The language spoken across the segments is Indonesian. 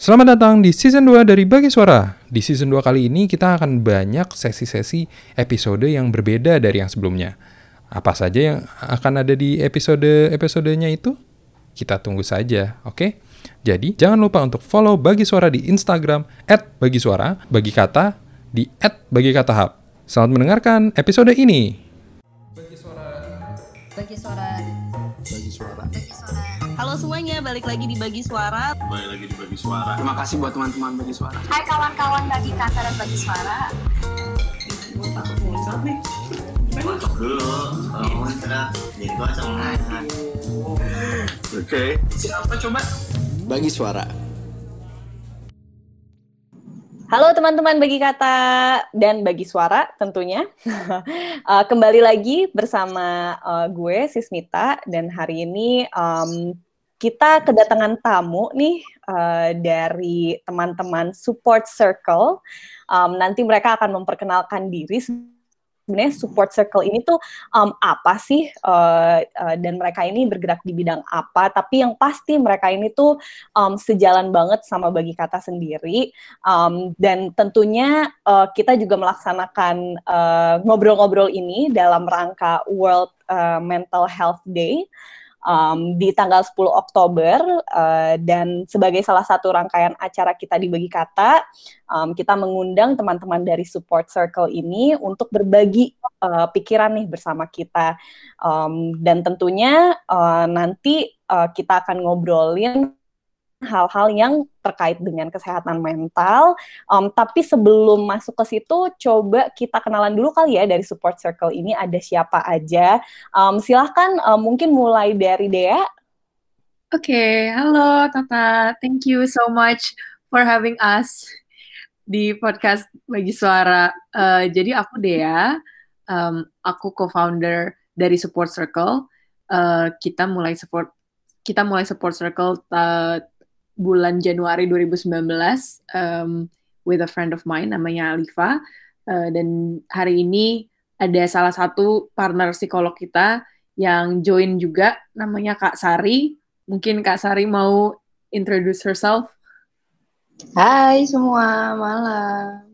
Selamat datang di season 2 dari Bagi Suara. Di season 2 kali ini kita akan banyak sesi-sesi episode yang berbeda dari yang sebelumnya. Apa saja yang akan ada di episode-episodenya itu? Kita tunggu saja, oke? Jadi, jangan lupa untuk follow Bagi Suara di Instagram at Bagi Suara, Bagi Kata di at Bagi Kata Hub. Selamat mendengarkan episode ini. Bagi suara. Bagi suara. Halo semuanya, balik lagi di Bagi Suara. Balik lagi di Bagi Suara. Terima kasih buat teman-teman Bagi Suara. Hai kawan-kawan bagi kata dan bagi suara. Gue takut muncul nih. Kocok dulu, kalau muncrat jadi. Oke. Siapa coba? Bagi Suara. Halo teman-teman bagi kata dan bagi suara tentunya. uh, kembali lagi bersama uh, gue Sismita dan hari ini um, kita kedatangan tamu nih uh, dari teman-teman support circle. Um, nanti mereka akan memperkenalkan diri. Sebenarnya support circle ini tuh um, apa sih? Uh, uh, dan mereka ini bergerak di bidang apa? Tapi yang pasti mereka ini tuh um, sejalan banget sama bagi kata sendiri. Um, dan tentunya uh, kita juga melaksanakan ngobrol-ngobrol uh, ini dalam rangka World uh, Mental Health Day um, di tanggal 10 Oktober uh, dan sebagai salah satu rangkaian acara kita di Bagi Kata, um, kita mengundang teman-teman dari support circle ini untuk berbagi uh, pikiran nih bersama kita. Um, dan tentunya uh, nanti uh, kita akan ngobrolin hal-hal yang terkait dengan kesehatan mental. Um, tapi sebelum masuk ke situ, coba kita kenalan dulu kali ya dari support circle ini ada siapa aja. Um, silahkan um, mungkin mulai dari Dea. Oke, okay, halo Tata. Thank you so much for having us di podcast Bagi Suara. Uh, jadi aku Dea, um, aku co-founder dari Support Circle. Uh, kita mulai support kita mulai support circle uh, bulan Januari 2019 um, with a friend of mine namanya Alifa uh, dan hari ini ada salah satu partner psikolog kita yang join juga namanya Kak Sari. Mungkin Kak Sari mau introduce herself. Hai semua, malam.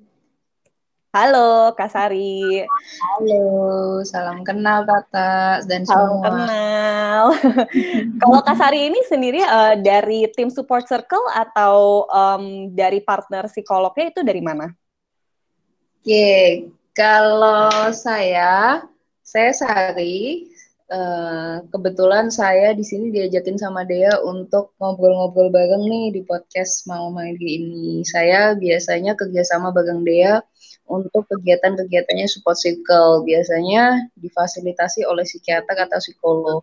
Halo Kak Sari. Halo, salam kenal Tata dan salam semua. kenal. Kalau Kak Sari ini sendiri uh, dari tim support circle atau um, dari partner psikolognya itu dari mana? Oke, kalau saya, saya Sari. Uh, kebetulan saya di sini diajakin sama Dea untuk ngobrol-ngobrol bareng nih di podcast mau main ini. Saya biasanya kerjasama bareng Dea untuk kegiatan-kegiatannya support circle biasanya difasilitasi oleh psikiater atau psikolog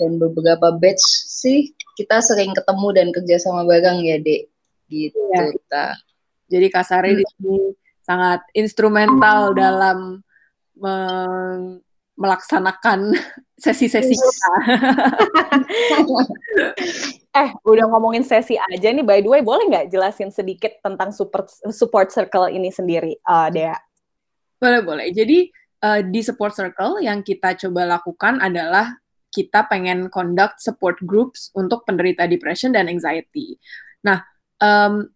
dan beberapa batch sih kita sering ketemu dan kerja sama bareng ya dek gitu ya. kita jadi kasarnya hmm. di sini sangat instrumental hmm. dalam melaksanakan sesi-sesi kita. eh, udah ngomongin sesi aja nih. By the way, boleh nggak jelasin sedikit tentang support support circle ini sendiri, uh, Dea? Boleh, boleh. Jadi uh, di support circle yang kita coba lakukan adalah kita pengen conduct support groups untuk penderita depression dan anxiety. Nah, um,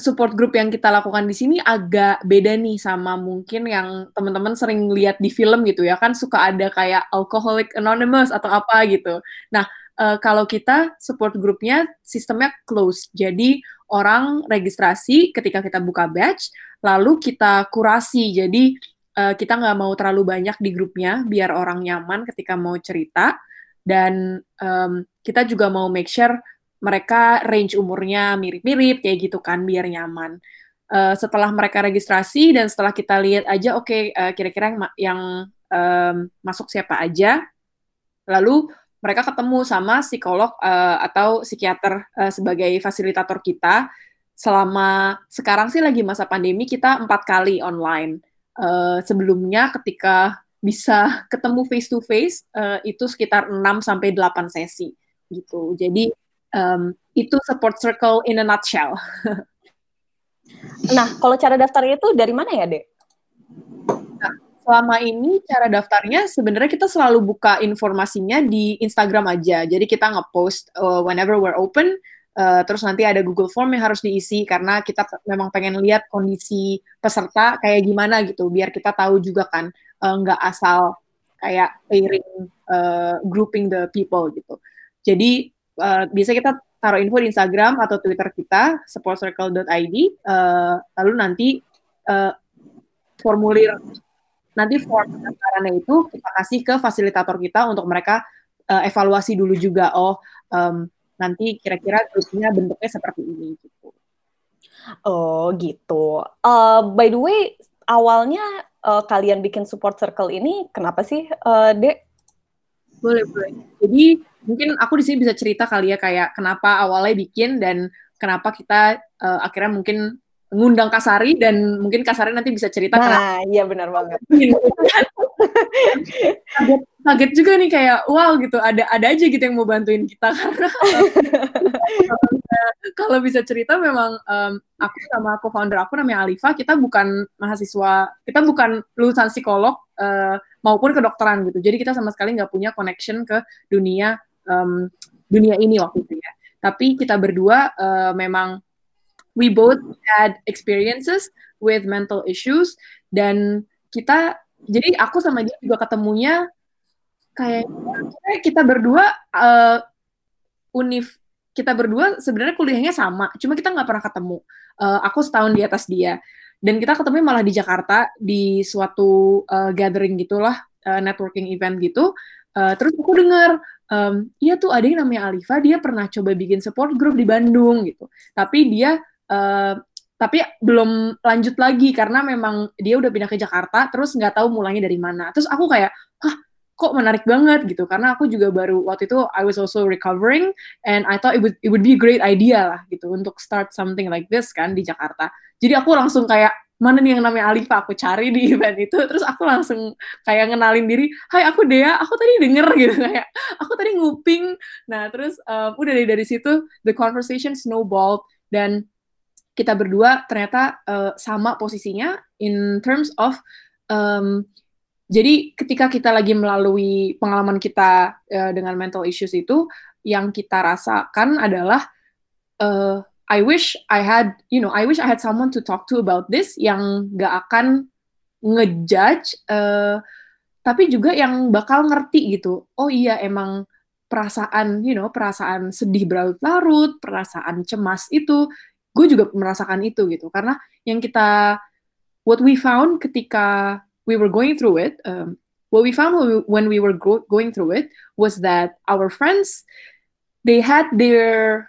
support group yang kita lakukan di sini agak beda nih sama mungkin yang teman-teman sering lihat di film gitu ya kan suka ada kayak Alcoholic Anonymous atau apa gitu. Nah uh, kalau kita support grupnya sistemnya close. Jadi orang registrasi ketika kita buka batch lalu kita kurasi. Jadi uh, kita nggak mau terlalu banyak di grupnya biar orang nyaman ketika mau cerita. Dan um, kita juga mau make sure mereka range umurnya mirip-mirip kayak gitu kan biar nyaman. Uh, setelah mereka registrasi dan setelah kita lihat aja oke okay, uh, kira-kira yang, yang um, masuk siapa aja, lalu mereka ketemu sama psikolog uh, atau psikiater uh, sebagai fasilitator kita. Selama sekarang sih lagi masa pandemi kita empat kali online. Uh, sebelumnya ketika bisa ketemu face to face uh, itu sekitar 6 sampai 8 sesi gitu. Jadi um, itu support circle in a nutshell. nah, kalau cara daftarnya itu dari mana ya, Dek? Selama ini cara daftarnya sebenarnya kita selalu buka informasinya di Instagram aja. Jadi kita nge-post uh, whenever we're open, Uh, terus nanti ada Google Form yang harus diisi karena kita memang pengen lihat kondisi peserta kayak gimana gitu, biar kita tahu juga kan uh, nggak asal kayak pairing uh, grouping the people gitu. Jadi uh, biasa kita taruh info di Instagram atau Twitter kita supportcircle.id, uh, lalu nanti uh, formulir nanti form pendaftarannya itu kita kasih ke fasilitator kita untuk mereka uh, evaluasi dulu juga. Oh um, nanti kira-kira grupnya bentuknya seperti ini gitu. Oh gitu. Uh, by the way, awalnya uh, kalian bikin support circle ini kenapa sih, uh, Dek? Boleh boleh. Jadi mungkin aku di sini bisa cerita kali ya kayak kenapa awalnya bikin dan kenapa kita uh, akhirnya mungkin ngundang Kasari dan mungkin Kasari nanti bisa cerita nah, kenapa. iya benar banget. kaget, kaget juga nih kayak wow gitu ada ada aja gitu yang mau bantuin kita karena kalau bisa cerita memang um, aku sama co-founder aku namanya Alifa kita bukan mahasiswa kita bukan lulusan psikolog uh, maupun kedokteran gitu jadi kita sama sekali nggak punya connection ke dunia um, dunia ini waktu itu ya tapi kita berdua uh, memang we both had experiences with mental issues dan kita jadi aku sama dia juga ketemunya kayak kita berdua uh, univ kita berdua sebenarnya kuliahnya sama cuma kita nggak pernah ketemu. Uh, aku setahun di atas dia. Dan kita ketemu malah di Jakarta di suatu uh, gathering gitulah uh, networking event gitu. Uh, terus aku dengar um, iya tuh ada yang namanya Alifa dia pernah coba bikin support group di Bandung gitu. Tapi dia uh, tapi belum lanjut lagi karena memang dia udah pindah ke Jakarta terus nggak tahu mulainya dari mana. Terus aku kayak hah kok menarik banget gitu. Karena aku juga baru waktu itu I was also recovering and I thought it would it would be a great idea lah gitu untuk start something like this kan di Jakarta. Jadi aku langsung kayak mana nih yang namanya Alifa aku cari di event itu. Terus aku langsung kayak ngenalin diri Hai aku Dea aku tadi denger gitu kayak aku tadi nguping. Nah terus um, udah dari dari situ the conversation snowballed dan kita berdua ternyata uh, sama posisinya in terms of um, jadi ketika kita lagi melalui pengalaman kita uh, dengan mental issues itu yang kita rasakan adalah uh, I wish I had you know I wish I had someone to talk to about this yang gak akan ngejudge uh, tapi juga yang bakal ngerti gitu. Oh iya emang perasaan you know perasaan sedih berlarut-larut perasaan cemas itu gue juga merasakan itu gitu. Karena yang kita what we found ketika we were going through it um, what we found when we were go going through it was that our friends they had their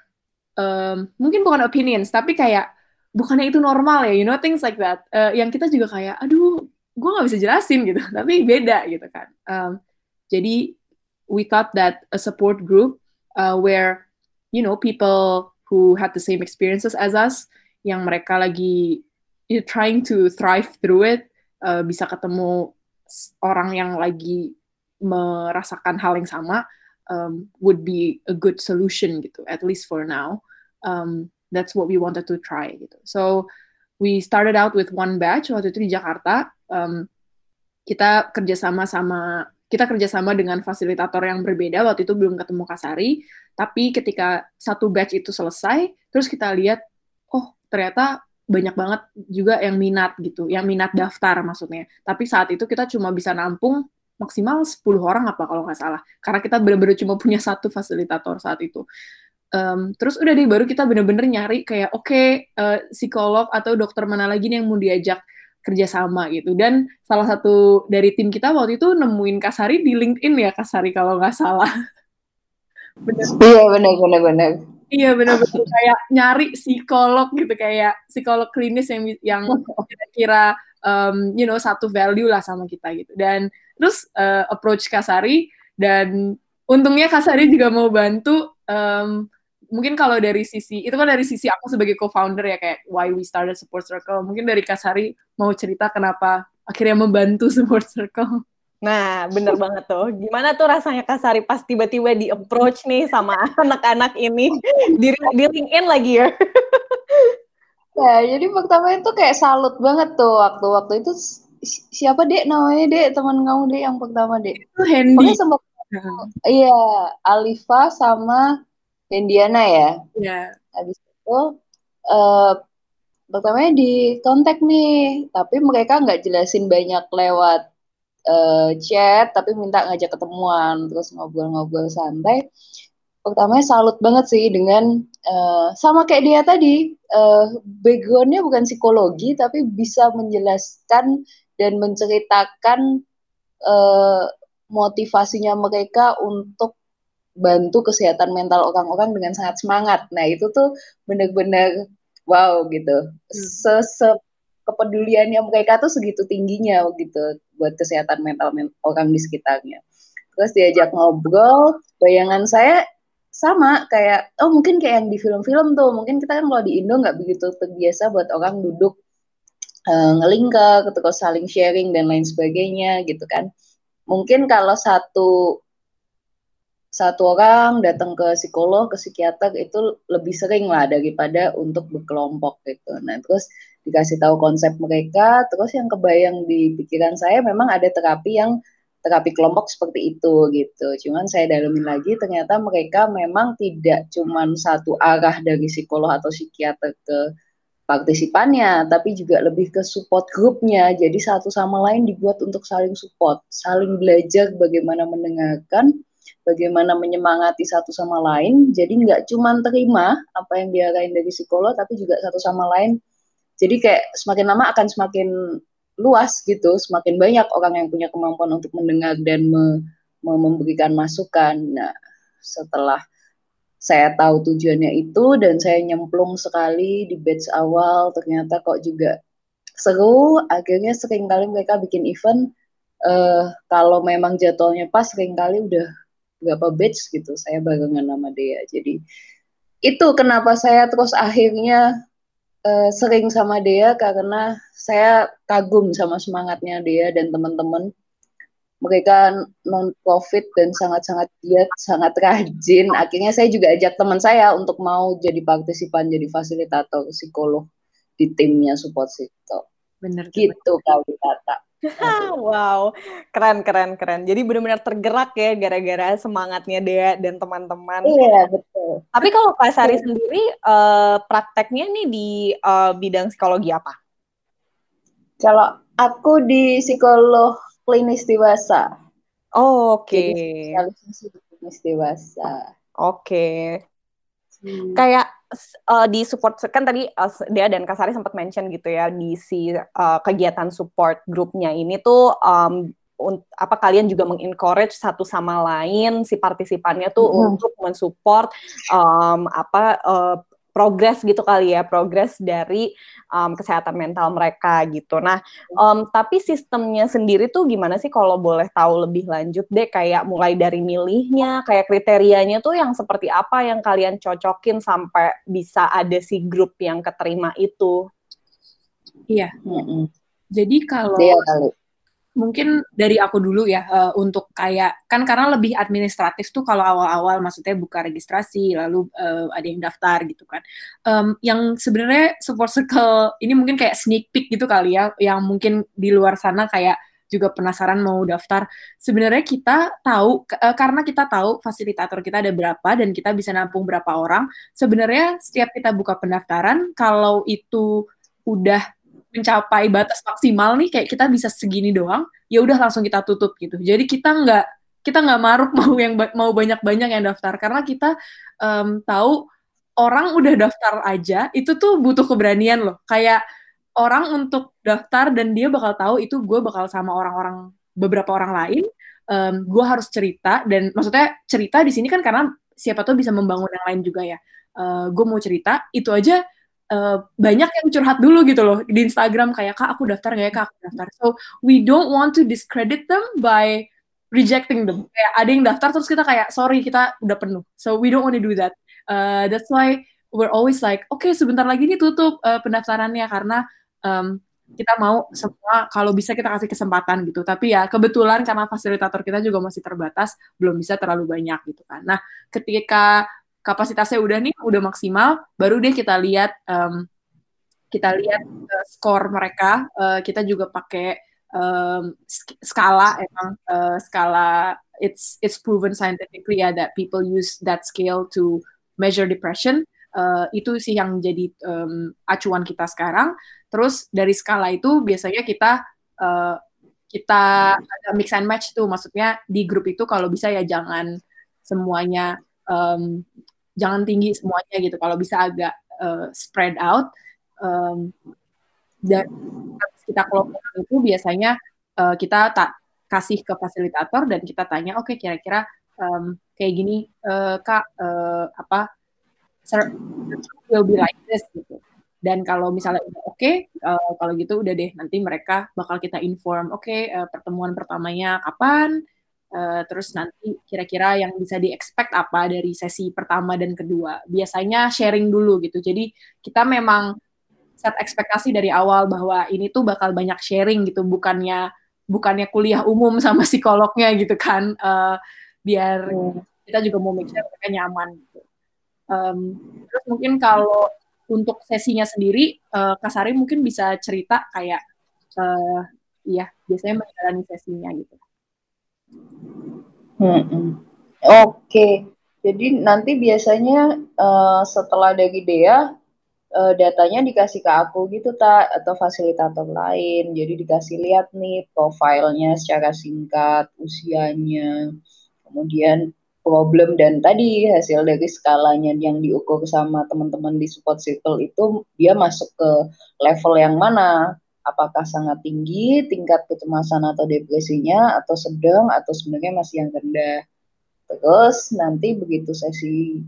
um, mungkin bukan opinions tapi kayak bukannya itu normal ya you know things like that. Uh, yang kita juga kayak aduh gue nggak bisa jelasin gitu. Tapi beda gitu kan. Um, jadi we thought that a support group uh, where you know people who had the same experiences as us, yang mereka lagi you trying to thrive through it, uh, bisa ketemu orang yang lagi merasakan hal yang sama, um, would be a good solution gitu, at least for now. Um, that's what we wanted to try gitu. So we started out with one batch waktu itu di Jakarta. Um, kita kerjasama sama kita kerjasama dengan fasilitator yang berbeda waktu itu belum ketemu Kasari tapi ketika satu batch itu selesai terus kita lihat oh ternyata banyak banget juga yang minat gitu yang minat daftar maksudnya. Tapi saat itu kita cuma bisa nampung maksimal 10 orang apa kalau nggak salah karena kita benar-benar cuma punya satu fasilitator saat itu. Um, terus udah deh baru kita bener-bener nyari kayak oke okay, uh, eh, psikolog atau dokter mana lagi nih yang mau diajak kerjasama gitu. Dan salah satu dari tim kita waktu itu nemuin Kasari di LinkedIn ya Kasari kalau nggak salah. Bener. iya benar benar benar iya benar-benar kayak nyari psikolog gitu kayak psikolog klinis yang yang kira-kira um, you know satu value lah sama kita gitu. Dan terus uh, approach Kasari dan untungnya Kasari juga mau bantu um, mungkin kalau dari sisi itu kan dari sisi aku sebagai co-founder ya kayak why we started support circle mungkin dari Kasari mau cerita kenapa akhirnya membantu support circle Nah, bener banget tuh. Gimana tuh rasanya Kasari pas tiba-tiba di approach nih sama anak-anak ini di, di LinkedIn lagi ya? ya, jadi pertama itu kayak salut banget tuh waktu waktu itu siapa dek namanya dek teman kamu dek yang pertama dek? Itu Hendy. sempat, iya Alifa sama Indiana ya. Iya. habis itu uh, pertamanya di kontak nih tapi mereka nggak jelasin banyak lewat uh, chat tapi minta ngajak ketemuan terus ngobrol-ngobrol santai pertamanya salut banget sih dengan uh, sama kayak dia tadi uh, backgroundnya bukan psikologi tapi bisa menjelaskan dan menceritakan uh, motivasinya mereka untuk bantu kesehatan mental orang-orang dengan sangat semangat. Nah itu tuh benar-benar wow gitu. Hmm. Se, kepeduliannya mereka tuh segitu tingginya gitu buat kesehatan mental orang di sekitarnya. Terus diajak ngobrol, bayangan saya sama kayak oh mungkin kayak yang di film-film tuh mungkin kita kan kalau di Indo nggak begitu terbiasa buat orang duduk uh, ngelingkar terus saling sharing dan lain sebagainya gitu kan mungkin kalau satu satu orang datang ke psikolog ke psikiater itu lebih sering lah daripada untuk berkelompok gitu nah terus dikasih tahu konsep mereka terus yang kebayang di pikiran saya memang ada terapi yang terapi kelompok seperti itu gitu. Cuman saya dalamin lagi ternyata mereka memang tidak cuman satu arah dari psikolog atau psikiater ke partisipannya, tapi juga lebih ke support grupnya. Jadi satu sama lain dibuat untuk saling support, saling belajar bagaimana mendengarkan, bagaimana menyemangati satu sama lain. Jadi nggak cuma terima apa yang diarahin dari psikolog, tapi juga satu sama lain. Jadi kayak semakin lama akan semakin luas gitu, semakin banyak orang yang punya kemampuan untuk mendengar dan me, me memberikan masukan. Nah, setelah saya tahu tujuannya itu dan saya nyemplung sekali di batch awal, ternyata kok juga seru. Akhirnya sering kali mereka bikin event, uh, kalau memang jadwalnya pas, sering kali udah berapa batch gitu, saya barengan sama dia. Jadi itu kenapa saya terus akhirnya uh, sering sama dia karena saya kagum sama semangatnya dia dan teman-teman. Mereka non profit dan sangat-sangat giat, sangat rajin. Akhirnya saya juga ajak teman saya untuk mau jadi partisipan, jadi fasilitator psikolog di timnya support psikolog. Bener. Gitu kalau kata. wow, keren keren keren. Jadi benar-benar tergerak ya gara-gara semangatnya dia dan teman-teman. Iya betul. Tapi kalau Pak Sari sendiri uh, prakteknya nih di uh, bidang psikologi apa? Kalau aku di psikolog klinis dewasa. Oh, Oke. Okay. klinis dewasa. Oke. Okay. Hmm. Kayak uh, di support kan tadi uh, dia dan Kasari sempat mention gitu ya di si uh, kegiatan support grupnya ini tuh um, apa kalian juga mengencourage satu sama lain si partisipannya tuh mm -hmm. untuk mensupport um, apa uh, progres gitu kali ya, progres dari um, kesehatan mental mereka gitu. Nah, um, tapi sistemnya sendiri tuh gimana sih kalau boleh tahu lebih lanjut deh, kayak mulai dari milihnya, kayak kriterianya tuh yang seperti apa yang kalian cocokin sampai bisa ada si grup yang keterima itu? Iya. Mm -hmm. Jadi kalau iya, mungkin dari aku dulu ya uh, untuk kayak kan karena lebih administratif tuh kalau awal-awal maksudnya buka registrasi lalu uh, ada yang daftar gitu kan. Um, yang sebenarnya support circle ini mungkin kayak sneak peek gitu kali ya yang mungkin di luar sana kayak juga penasaran mau daftar. Sebenarnya kita tahu uh, karena kita tahu fasilitator kita ada berapa dan kita bisa nampung berapa orang sebenarnya setiap kita buka pendaftaran kalau itu udah mencapai batas maksimal nih kayak kita bisa segini doang ya udah langsung kita tutup gitu. Jadi kita nggak kita nggak maruk mau yang mau banyak banyak yang daftar. Karena kita um, tahu orang udah daftar aja itu tuh butuh keberanian loh. Kayak orang untuk daftar dan dia bakal tahu itu gue bakal sama orang-orang beberapa orang lain um, gue harus cerita. Dan maksudnya cerita di sini kan karena siapa tuh bisa membangun yang lain juga ya. Uh, gue mau cerita itu aja uh, banyak yang curhat dulu gitu loh di Instagram kayak kak aku daftar gak ya kak? Aku daftar. So we don't want to discredit them by rejecting them. Kayak ada yang daftar terus kita kayak sorry kita udah penuh. So we don't want to do that. Uh, that's why we're always like oke okay, sebentar lagi nih tutup uh, pendaftarannya. Karena um, kita mau semua kalau bisa kita kasih kesempatan gitu. Tapi ya kebetulan karena fasilitator kita juga masih terbatas belum bisa terlalu banyak gitu kan. Nah ketika kapasitasnya udah nih udah maksimal baru deh kita lihat um, kita lihat uh, skor mereka. Uh, kita juga pakai um, skala emang uh, skala it's it's proven scientifically ya that people use that scale to measure depression. Uh, itu sih yang jadi um, acuan kita sekarang. Terus dari skala itu biasanya kita uh, kita ada mix and match tuh, maksudnya di grup itu kalau bisa ya jangan semuanya um, jangan tinggi semuanya gitu. Kalau bisa agak uh, spread out. Um, dan kita kelompok itu biasanya uh, kita tak kasih ke fasilitator dan kita tanya oke okay, kira-kira um, kayak gini uh, kak uh, apa will be like this gitu dan kalau misalnya oke okay, uh, kalau gitu udah deh nanti mereka bakal kita inform oke okay, uh, pertemuan pertamanya kapan uh, terus nanti kira-kira yang bisa di expect apa dari sesi pertama dan kedua biasanya sharing dulu gitu jadi kita memang set ekspektasi dari awal bahwa ini tuh bakal banyak sharing gitu bukannya bukannya kuliah umum sama psikolognya gitu kan uh, biar hmm. kita juga mau make sure mereka nyaman gitu. Um, terus mungkin kalau untuk sesinya sendiri, uh, Kasari mungkin bisa cerita kayak, uh, ya biasanya menjalani sesinya gitu. Hmm. Oke, jadi nanti biasanya uh, setelah dari Dea uh, datanya dikasih ke aku gitu tak atau fasilitator lain. Jadi dikasih lihat nih profilnya secara singkat usianya kemudian problem dan tadi hasil dari skalanya yang diukur sama teman-teman di support circle itu dia masuk ke level yang mana apakah sangat tinggi tingkat kecemasan atau depresinya atau sedang atau sebenarnya masih yang rendah. Terus nanti begitu sesi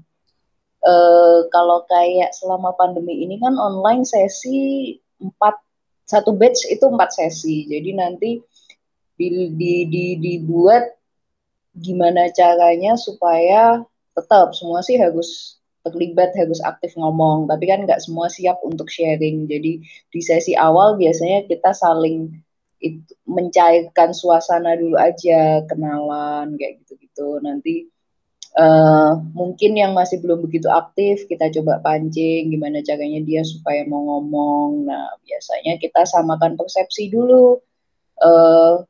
uh, kalau kayak selama pandemi ini kan online sesi empat satu batch itu empat sesi. Jadi nanti di, di, di, dibuat gimana caranya supaya tetap semua sih harus terlibat harus aktif ngomong tapi kan nggak semua siap untuk sharing jadi di sesi awal biasanya kita saling itu, mencairkan suasana dulu aja kenalan kayak gitu-gitu nanti Uh, mungkin yang masih belum begitu aktif kita coba pancing gimana caranya dia supaya mau ngomong. Nah biasanya kita samakan persepsi dulu. Uh,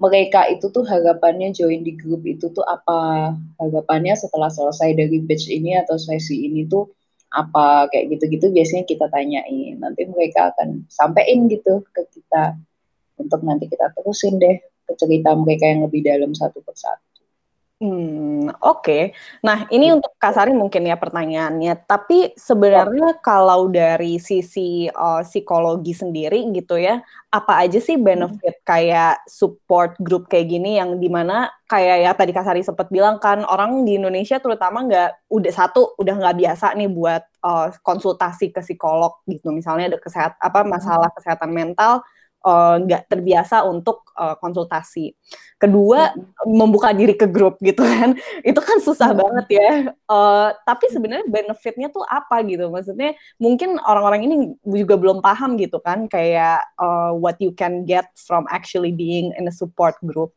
mereka itu tuh harapannya join di grup itu tuh apa? Harapannya setelah selesai dari batch ini atau sesi ini tuh apa? Kayak gitu-gitu biasanya kita tanyain. Nanti mereka akan sampein gitu ke kita. Untuk nanti kita terusin deh ke cerita mereka yang lebih dalam satu persatu Hmm, oke. Okay. Nah, ini hmm. untuk Kasari mungkin ya pertanyaannya. Tapi sebenarnya ya. kalau dari sisi uh, psikologi sendiri gitu ya, apa aja sih hmm. benefit hmm. kayak support group kayak gini yang di mana kayak ya tadi Kasari sempat bilang kan orang di Indonesia terutama nggak udah satu udah nggak biasa nih buat uh, konsultasi ke psikolog gitu. Misalnya ada kesehat apa masalah kesehatan mental nggak uh, terbiasa untuk uh, konsultasi. Kedua, hmm. membuka diri ke grup gitu kan, itu kan susah hmm. banget ya. Uh, tapi sebenarnya benefitnya tuh apa gitu? Maksudnya mungkin orang-orang ini juga belum paham gitu kan, kayak uh, what you can get from actually being in a support group.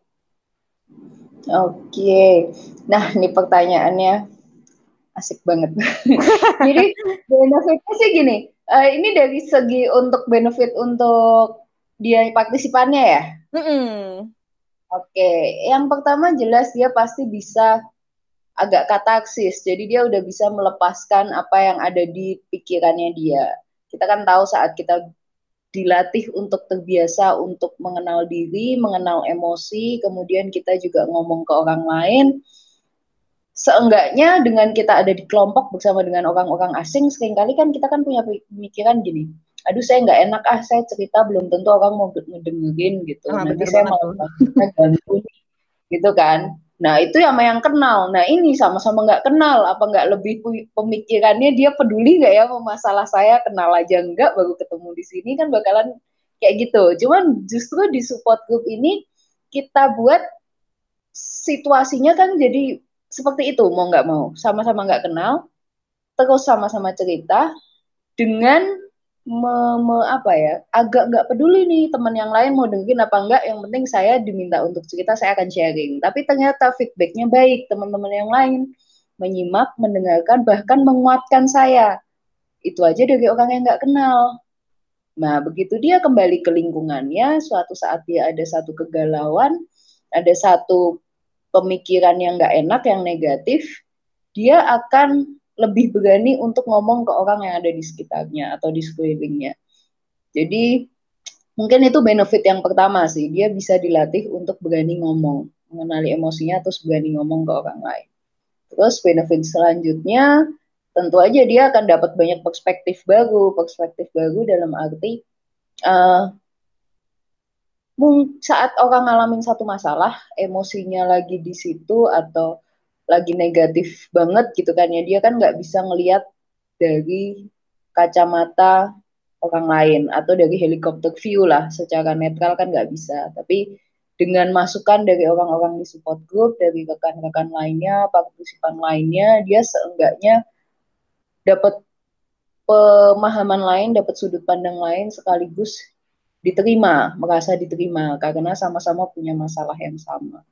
Oke, okay. nah ini pertanyaannya asik banget. Jadi benefitnya sih gini, uh, ini dari segi untuk benefit untuk dia partisipannya ya? Mm -hmm. Oke, yang pertama jelas dia pasti bisa agak kataksis. Jadi dia udah bisa melepaskan apa yang ada di pikirannya dia. Kita kan tahu saat kita dilatih untuk terbiasa untuk mengenal diri, mengenal emosi, kemudian kita juga ngomong ke orang lain. Seenggaknya dengan kita ada di kelompok bersama dengan orang-orang asing, sering kali kan kita kan punya pemikiran gini, aduh saya nggak enak ah saya cerita belum tentu orang mau ngedengerin gitu. Ah, nanti saya mau ganggu gitu kan. Nah itu yang yang kenal. Nah ini sama-sama nggak kenal apa nggak lebih pemikirannya dia peduli nggak ya sama masalah saya kenal aja nggak baru ketemu di sini kan bakalan kayak gitu. Cuman justru di support group ini kita buat situasinya kan jadi seperti itu mau nggak mau. Sama-sama nggak kenal terus sama-sama cerita dengan me, me, apa ya agak nggak peduli nih teman yang lain mau dengerin apa enggak yang penting saya diminta untuk cerita saya akan sharing. Tapi ternyata feedbacknya baik teman-teman yang lain menyimak mendengarkan bahkan menguatkan saya. Itu aja dari orang yang nggak kenal. Nah begitu dia kembali ke lingkungannya suatu saat dia ada satu kegalauan ada satu pemikiran yang nggak enak yang negatif dia akan lebih berani untuk ngomong ke orang yang ada di sekitarnya atau di sekelilingnya. Jadi mungkin itu benefit yang pertama sih, dia bisa dilatih untuk berani ngomong, mengenali emosinya terus berani ngomong ke orang lain. Terus benefit selanjutnya tentu aja dia akan dapat banyak perspektif baru, perspektif baru dalam arti uh, saat orang ngalamin satu masalah, emosinya lagi di situ atau lagi negatif banget gitu kan ya. Dia kan nggak bisa ngelihat dari kacamata orang lain atau dari helikopter view lah secara netral kan nggak bisa. Tapi dengan masukan dari orang-orang di support group dari rekan-rekan lainnya partisipan lainnya dia seenggaknya dapat pemahaman lain dapat sudut pandang lain sekaligus diterima merasa diterima. Karena sama-sama punya masalah yang sama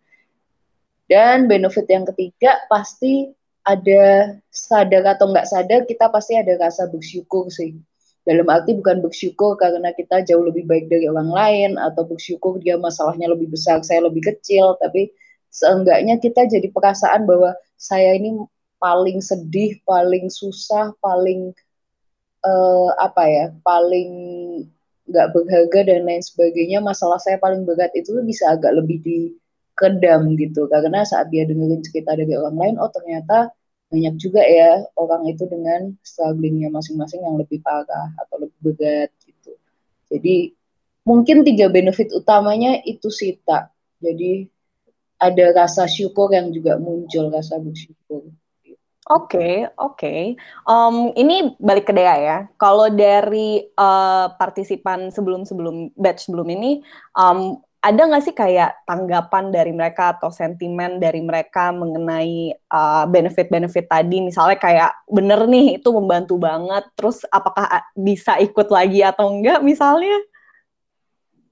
dan benefit yang ketiga pasti ada sadar atau nggak sadar kita pasti ada rasa bersyukur sih. Dalam arti bukan bersyukur karena kita jauh lebih baik dari orang lain atau bersyukur dia masalahnya lebih besar, saya lebih kecil, tapi seenggaknya kita jadi perasaan bahwa saya ini paling sedih, paling susah, paling uh, apa ya, paling nggak berharga dan lain sebagainya. Masalah saya paling berat itu bisa agak lebih di kedam gitu karena saat dia dengerin cerita dari orang lain oh ternyata banyak juga ya orang itu dengan strugglingnya masing-masing yang lebih parah atau lebih berat gitu jadi mungkin tiga benefit utamanya itu sih tak jadi ada rasa syukur yang juga muncul rasa bersyukur Oke, okay, oke. Okay. Um, ini balik ke Dea ya. Kalau dari uh, partisipan sebelum-sebelum batch sebelum ini, um, ada nggak sih kayak tanggapan dari mereka atau sentimen dari mereka mengenai uh, benefit-benefit tadi? Misalnya kayak bener nih itu membantu banget terus apakah bisa ikut lagi atau enggak? misalnya?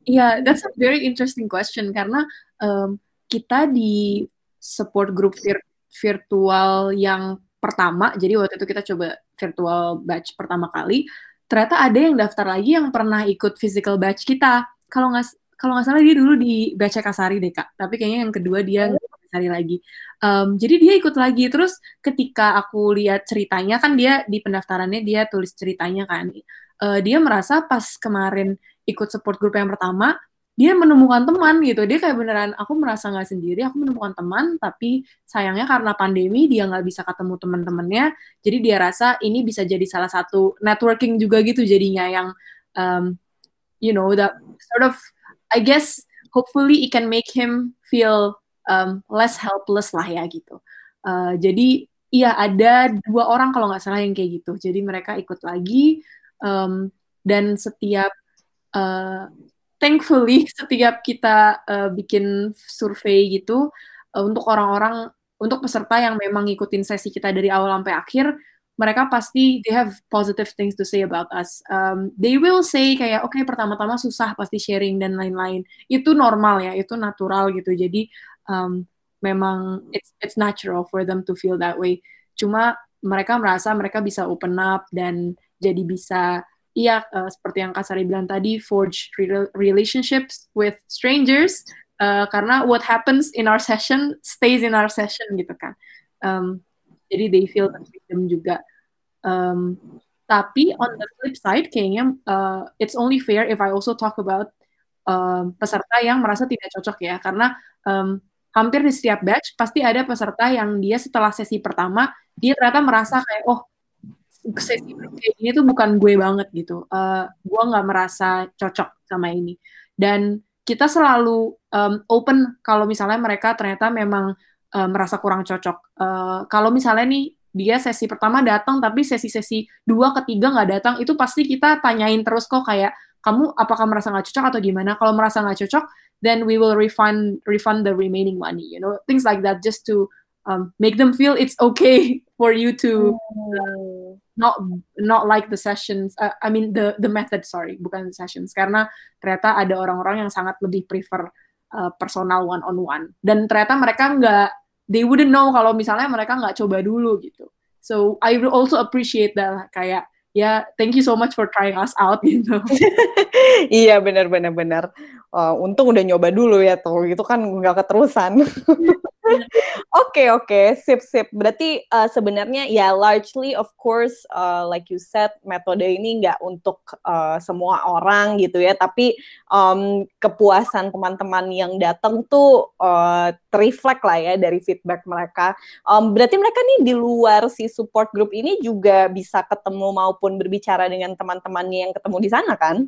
Iya, yeah, that's a very interesting question karena um, kita di support group vir virtual yang pertama, jadi waktu itu kita coba virtual batch pertama kali, ternyata ada yang daftar lagi yang pernah ikut physical batch kita. Kalau nggak kalau nggak salah dia dulu di Baca Kasari deh kak, tapi kayaknya yang kedua dia nggak Kasari lagi. Um, jadi dia ikut lagi, terus ketika aku lihat ceritanya kan dia di pendaftarannya dia tulis ceritanya kan, uh, dia merasa pas kemarin ikut support group yang pertama dia menemukan teman gitu. Dia kayak beneran aku merasa nggak sendiri aku menemukan teman tapi sayangnya karena pandemi dia nggak bisa ketemu teman-temannya. Jadi dia rasa ini bisa jadi salah satu networking juga gitu jadinya yang um, you know that sort of I guess hopefully it can make him feel um, less helpless lah ya gitu. Uh, jadi iya ada dua orang kalau nggak salah yang kayak gitu. Jadi mereka ikut lagi um, dan setiap uh, thankfully setiap kita uh, bikin survei gitu uh, untuk orang-orang untuk peserta yang memang ngikutin sesi kita dari awal sampai akhir mereka pasti they have positive things to say about us. Um, they will say kayak oke okay, pertama-tama susah pasti sharing dan lain-lain. Itu normal ya, itu natural gitu. Jadi um, memang it's it's natural for them to feel that way. Cuma mereka merasa mereka bisa open up dan jadi bisa iya uh, seperti yang Kasari bilang tadi forge relationships with strangers uh, karena what happens in our session stays in our session gitu kan. Um, jadi they feel the freedom juga. Um, tapi on the flip side kayaknya uh, it's only fair if I also talk about um, peserta yang merasa tidak cocok ya. Karena um, hampir di setiap batch pasti ada peserta yang dia setelah sesi pertama dia ternyata merasa kayak oh sesi kayak ini tuh bukan gue banget gitu. Uh, gue nggak merasa cocok sama ini. Dan kita selalu um, open kalau misalnya mereka ternyata memang uh, merasa kurang cocok. Uh, kalau misalnya nih dia sesi pertama datang tapi sesi-sesi dua ketiga nggak datang itu pasti kita tanyain terus kok kayak kamu apakah merasa nggak cocok atau gimana? Kalau merasa nggak cocok then we will refund refund the remaining money you know? Things like that just to um, make them feel it's okay for you to uh, not not like the sessions uh, I mean the the method sorry bukan sessions. Karena ternyata ada orang-orang yang sangat lebih prefer uh, personal one on one dan ternyata mereka nggak they wouldn't know kalau misalnya mereka nggak coba dulu gitu. So I will also appreciate that kayak ya yeah, thank you so much for trying us out gitu iya benar benar benar. Uh, untung udah nyoba dulu ya tuh. Gitu kan nggak keterusan Oke oke, sip sip. Berarti uh, sebenarnya ya largely of course uh, like you said metode ini nggak untuk uh, semua orang gitu ya, tapi um, kepuasan teman-teman yang datang tuh uh, terreflect lah ya dari feedback mereka. Um, berarti mereka nih di luar si support group ini juga bisa ketemu maupun berbicara dengan teman-temannya yang ketemu di sana kan?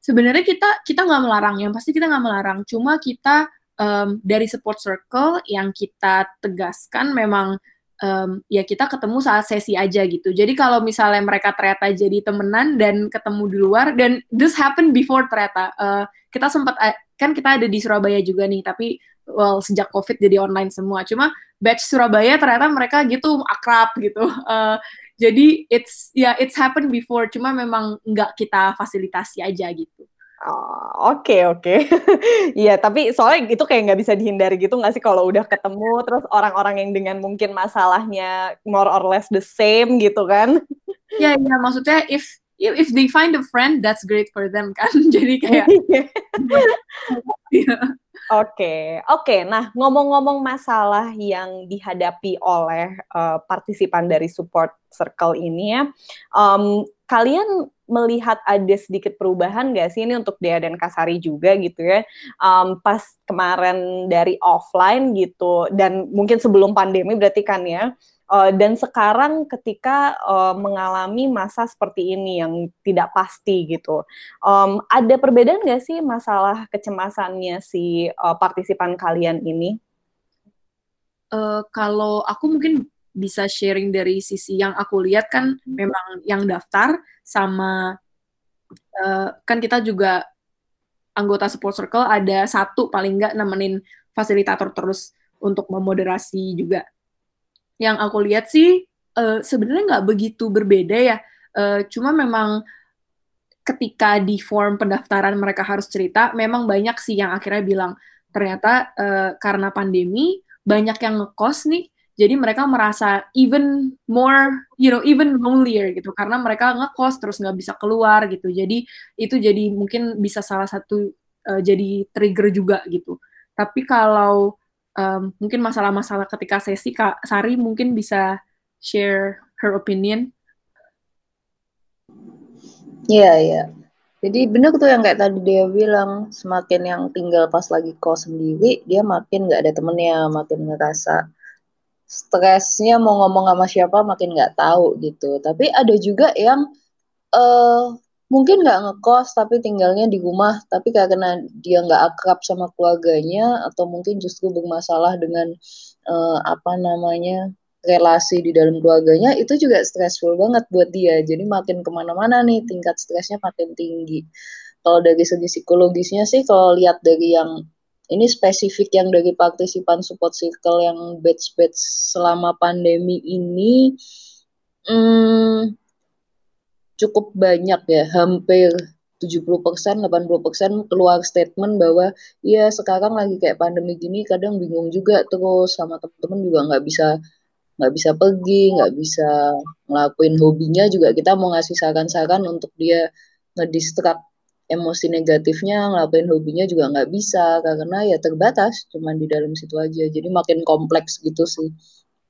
Sebenarnya kita kita nggak melarang, yang pasti kita nggak melarang. Cuma kita um, dari support circle yang kita tegaskan memang um, ya kita ketemu saat sesi aja gitu. Jadi kalau misalnya mereka ternyata jadi temenan dan ketemu di luar dan this happen before ternyata uh, kita sempat kan kita ada di Surabaya juga nih, tapi well sejak covid jadi online semua. Cuma batch Surabaya ternyata mereka gitu akrab gitu. Uh, jadi it's ya yeah, it's happen before, cuma memang nggak kita fasilitasi aja gitu. Oh, oke oke. Iya, tapi soalnya itu kayak nggak bisa dihindari gitu nggak sih kalau udah ketemu terus orang-orang yang dengan mungkin masalahnya more or less the same gitu kan? Iya, iya maksudnya if if they find a friend that's great for them kan. Jadi kayak iya. Oke, oke. Nah, ngomong-ngomong masalah yang dihadapi oleh uh, partisipan dari support circle ini ya, um, kalian melihat ada sedikit perubahan nggak sih ini untuk Dea dan Kasari juga gitu ya, um, pas kemarin dari offline gitu dan mungkin sebelum pandemi berarti kan ya, uh, dan sekarang ketika uh, mengalami masa seperti ini yang tidak pasti gitu, um, ada perbedaan nggak sih masalah kecemasannya si uh, partisipan kalian ini? Uh, kalau aku mungkin bisa sharing dari sisi yang aku lihat kan memang yang daftar sama uh, kan kita juga anggota support circle ada satu paling nggak nemenin fasilitator terus untuk memoderasi juga yang aku lihat sih uh, sebenarnya nggak begitu berbeda ya. Uh, cuma memang ketika di form pendaftaran mereka harus cerita, memang banyak sih yang akhirnya bilang ternyata uh, karena pandemi banyak yang ngekos nih, jadi mereka merasa even more, you know, even lonelier gitu karena mereka ngekos terus nggak bisa keluar gitu. Jadi itu jadi mungkin bisa salah satu uh, jadi trigger juga gitu. Tapi kalau um, mungkin masalah-masalah ketika sesi Kak Sari mungkin bisa share her opinion. Iya, yeah, iya. Yeah. Jadi bener tuh yang kayak tadi dia bilang, semakin yang tinggal pas lagi kos sendiri, dia makin nggak ada temennya, makin ngerasa stresnya mau ngomong sama siapa makin nggak tahu gitu. Tapi ada juga yang uh, mungkin nggak ngekos tapi tinggalnya di rumah tapi karena dia nggak akrab sama keluarganya atau mungkin justru bermasalah dengan uh, apa namanya relasi di dalam keluarganya itu juga stressful banget buat dia jadi makin ke mana-mana nih tingkat stresnya makin tinggi kalau dari segi psikologisnya sih kalau lihat dari yang ini spesifik yang dari partisipan support circle yang batch-batch selama pandemi ini hmm, cukup banyak ya, hampir 70%, 80% keluar statement bahwa ya sekarang lagi kayak pandemi gini kadang bingung juga terus sama teman-teman juga nggak bisa nggak bisa pergi, nggak bisa ngelakuin hobinya juga. Kita mau ngasih saran-saran untuk dia ngedistrak emosi negatifnya, ngelakuin hobinya juga nggak bisa karena ya terbatas cuman di dalam situ aja. Jadi makin kompleks gitu sih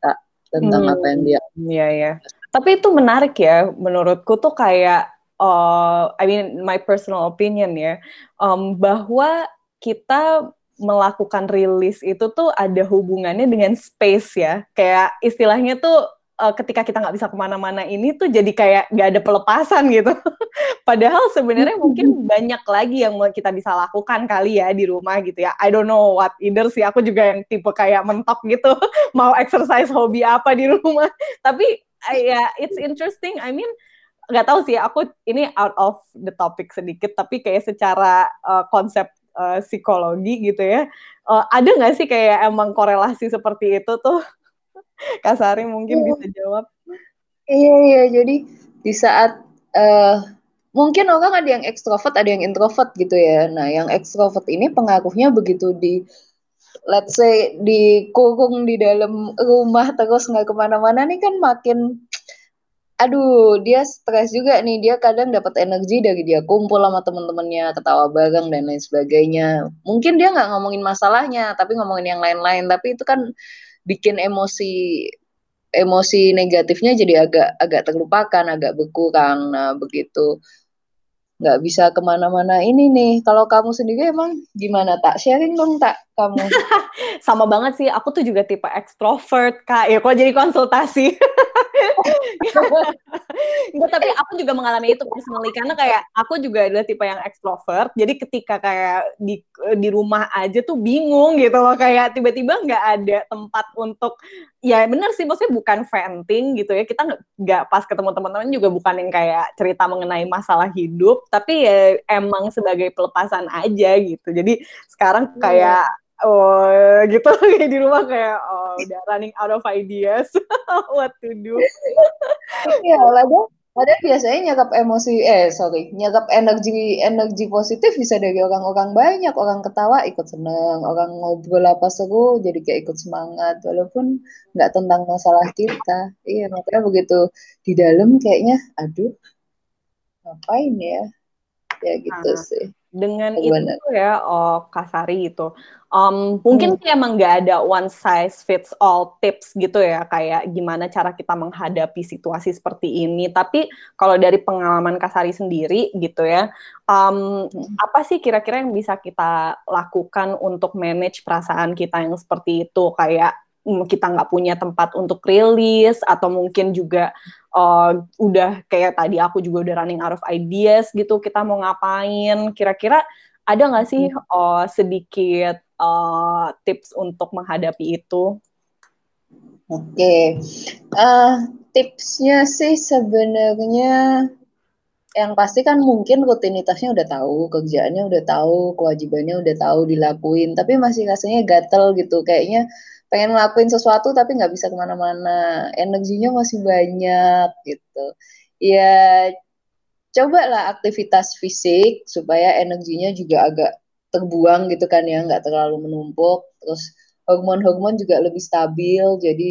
tak tentang hmm, apa yang dia. Iya ya. Tapi itu menarik ya, menurutku tuh kayak, uh, I mean my personal opinion ya, um, bahwa kita melakukan rilis itu tuh ada hubungannya dengan space ya, kayak istilahnya tuh uh, ketika kita nggak bisa ke mana-mana ini tuh jadi kayak nggak ada pelepasan gitu. Padahal sebenarnya mungkin banyak lagi yang kita bisa lakukan kali ya di rumah gitu ya. I don't know what either sih. Aku juga yang tipe kayak mentok gitu, mau exercise hobi apa di rumah. Tapi uh, ya yeah, it's interesting. I mean nggak tahu sih. Aku ini out of the topic sedikit, tapi kayak secara uh, konsep uh, psikologi gitu ya. Uh, ada nggak sih kayak emang korelasi seperti itu tuh? Kasari mungkin iya. bisa jawab. Iya iya jadi di saat uh, mungkin orang ada yang ekstrovert ada yang introvert gitu ya. Nah yang ekstrovert ini pengaruhnya begitu di let's say dikurung di dalam rumah terus nggak ke mana-mana nih kan makin aduh dia stres juga nih dia kadang dapat energi dari dia kumpul sama temen-temennya ketawa bareng dan lain sebagainya mungkin dia nggak ngomongin masalahnya tapi ngomongin yang lain-lain tapi itu kan bikin emosi emosi negatifnya jadi agak agak terlupakan agak berkurang nah begitu nggak bisa ke mana-mana ini nih. Kalau kamu sendiri emang gimana tak? Sharing dong tak kamu. Sama banget sih, aku tuh juga tipe extrovert kak. Ya kok jadi konsultasi. Enggak, tapi aku juga mengalami itu personally karena kayak aku juga adalah tipe yang extrovert. Jadi ketika kayak di di rumah aja tuh bingung gitu loh kayak tiba-tiba nggak ada tempat untuk ya benar sih maksudnya bukan venting gitu ya kita nggak pas ketemu teman-teman juga bukan yang kayak cerita mengenai masalah hidup tapi ya emang sebagai pelepasan aja gitu jadi sekarang iya. kayak oh gitu kayak di rumah kayak oh udah running out of ideas what to do iya lagi Padahal biasanya nyakap emosi, eh sorry, nyakap energi energi positif bisa dari orang-orang banyak, orang ketawa ikut seneng, orang ngobrol apa seru jadi kayak ikut semangat, walaupun nggak tentang masalah kita. Iya makanya begitu di dalam kayaknya, aduh, ngapain ya? Ya gitu nah, sih. Dengan Gimana? itu ya, oh Kasari itu, Um, mungkin hmm. sih emang nggak ada one size fits all tips gitu ya, kayak gimana cara kita menghadapi situasi seperti ini. Tapi kalau dari pengalaman Kasari sendiri gitu ya, um, hmm. apa sih kira-kira yang bisa kita lakukan untuk manage perasaan kita yang seperti itu? Kayak mm, kita nggak punya tempat untuk rilis atau mungkin juga uh, udah kayak tadi aku juga udah running out of ideas gitu kita mau ngapain kira-kira ada nggak sih uh, sedikit uh, tips untuk menghadapi itu? Oke, okay. uh, tipsnya sih sebenarnya yang pasti kan mungkin rutinitasnya udah tahu, kerjaannya udah tahu, kewajibannya udah tahu dilakuin, tapi masih rasanya gatel gitu, kayaknya pengen ngelakuin sesuatu tapi nggak bisa ke mana-mana, energinya masih banyak gitu. Ya cobalah aktivitas fisik supaya energinya juga agak terbuang gitu kan ya nggak terlalu menumpuk. Terus hormon-hormon juga lebih stabil jadi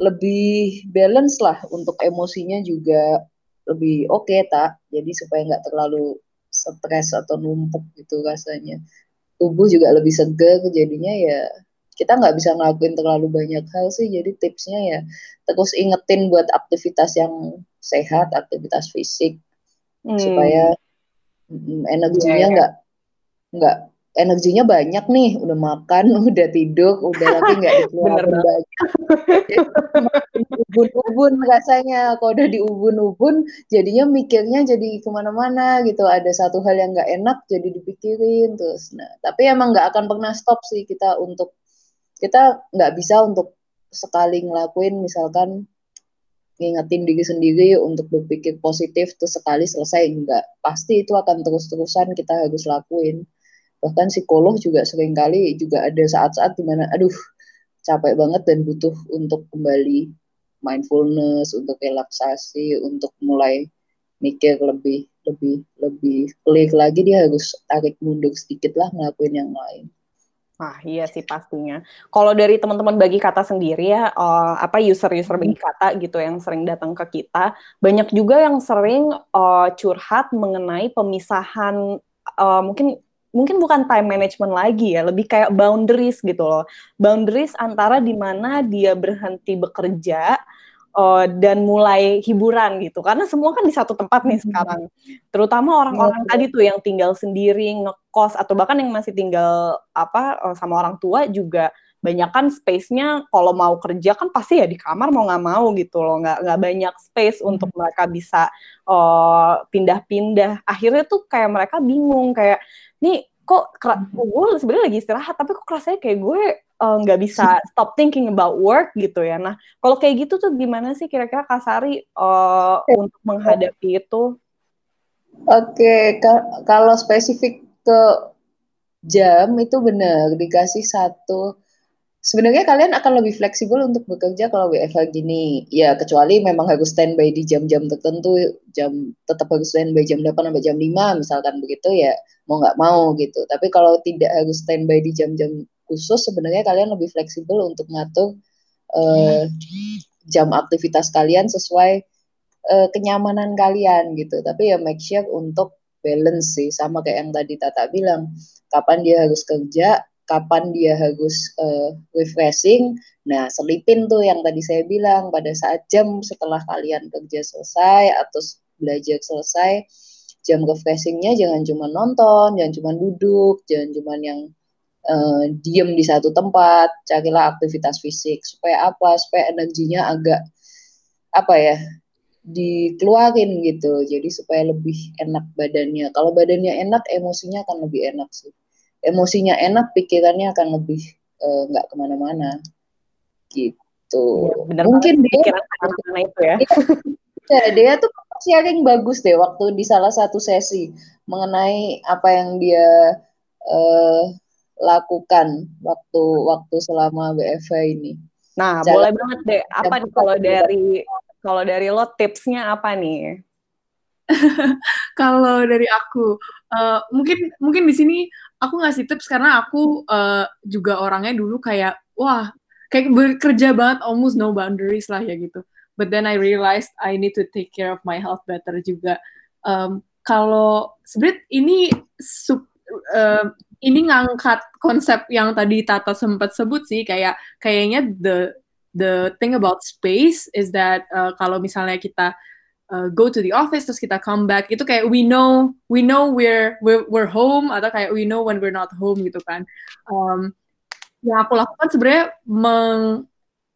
lebih balance lah untuk emosinya juga lebih oke okay, tak jadi supaya nggak terlalu stres atau numpuk gitu rasanya. Tubuh juga lebih segar jadinya ya kita nggak bisa ngelakuin terlalu banyak hal sih. Jadi tipsnya ya terus ingetin buat aktivitas yang sehat aktivitas fisik. Hmm. supaya mm, energinya iya, iya. nggak yeah, nggak energinya banyak nih. Udah makan udah tidur udah tapi nggak dikeluarin banyak. Ubun-ubun rasanya. Kalau udah diubun-ubun jadinya mikirnya jadi ke mana-mana gitu. Ada satu hal yang nggak enak jadi dipikirin terus. Nah tapi emang nggak akan pernah stop sih kita untuk kita nggak bisa untuk sekali ngelakuin misalkan ngingetin diri sendiri untuk berpikir positif terus sekali selesai enggak pasti itu akan terus-terusan kita harus lakuin. Bahkan psikolog juga sering kali juga ada saat-saat di mana aduh capek banget dan butuh untuk kembali mindfulness untuk relaksasi untuk mulai mikir lebih lebih lebih clear lagi. Dia harus tarik mundur sedikit lah ngelakuin yang lain Ah iya sih pastinya. Kalau dari teman-teman bagi kata sendiri ya, uh, apa user-user bagi hmm. kata gitu yang sering datang ke kita, banyak juga yang sering uh, curhat mengenai pemisahan uh, mungkin mungkin bukan time management lagi ya, lebih kayak boundaries gitu loh. Boundaries antara di mana dia berhenti bekerja uh, dan mulai hiburan gitu. Karena semua kan di satu tempat nih hmm. sekarang. Terutama orang-orang tadi tuh yang tinggal sendiri, ngekos atau bahkan yang masih tinggal apa uh, sama orang tua juga banyak kan space-nya kalau mau kerja kan pasti ya di kamar mau nggak mau gitu loh nggak nggak banyak space hmm. untuk mereka bisa uh, pindah-pindah akhirnya tuh kayak mereka bingung kayak nih kok hmm. gue sebenarnya lagi istirahat tapi kok rasanya kayak gue Eh, nggak uh, bisa stop thinking about work gitu ya. Nah, kalau kayak gitu tuh gimana sih kira-kira Kasari uh, untuk menghadapi itu? Oke, okay. kalau spesifik ke jam itu benar dikasih satu. Sebenarnya kalian akan lebih fleksibel untuk bekerja kalau WFH gini. Ya, kecuali memang harus standby di jam-jam tertentu, jam tetap harus standby jam 8 sampai jam 5 misalkan begitu ya, mau nggak mau gitu. Tapi kalau tidak harus standby di jam-jam khusus sebenarnya kalian lebih fleksibel untuk ngatur uh, jam aktivitas kalian sesuai uh, kenyamanan kalian gitu. Tapi ya make sure untuk balance sih sama kayak yang tadi Tata bilang. Kapan dia harus kerja, kapan dia harus uh, refreshing. Nah, selipin tuh yang tadi saya bilang pada saat jam setelah kalian kerja selesai atau belajar selesai, jam refreshingnya jangan cuma nonton, jangan cuma duduk, jangan cuma yang uh, diem di satu tempat, carilah aktivitas fisik supaya apa? Supaya energinya agak apa ya dikeluarin gitu jadi supaya lebih enak badannya kalau badannya enak emosinya akan lebih enak sih emosinya enak, pikirannya akan lebih eh, nggak uh, ke mana-mana gitu. Ya, bener Mungkin dia itu ya. ya, dia tuh sharing bagus deh waktu di salah satu sesi mengenai apa yang dia uh, lakukan waktu waktu selama BFH ini. Nah, Jalan boleh banget deh. Apa nih kalau dari kalau dari lo tipsnya apa nih? kalau dari aku, uh, mungkin mungkin di sini aku ngasih tips karena aku uh, juga orangnya dulu kayak wah kayak bekerja banget almost no boundaries lah ya gitu. But then I realized I need to take care of my health better juga. Um, kalau sebenarnya ini sub, uh, ini ngangkat konsep yang tadi Tata sempat sebut sih kayak kayaknya the the thing about space is that uh, kalau misalnya kita uh, go to the office terus kita come back itu kayak we know we know we're we're, we're home atau kayak we know when we're not home gitu kan. Um, yang aku lakukan sebenarnya meng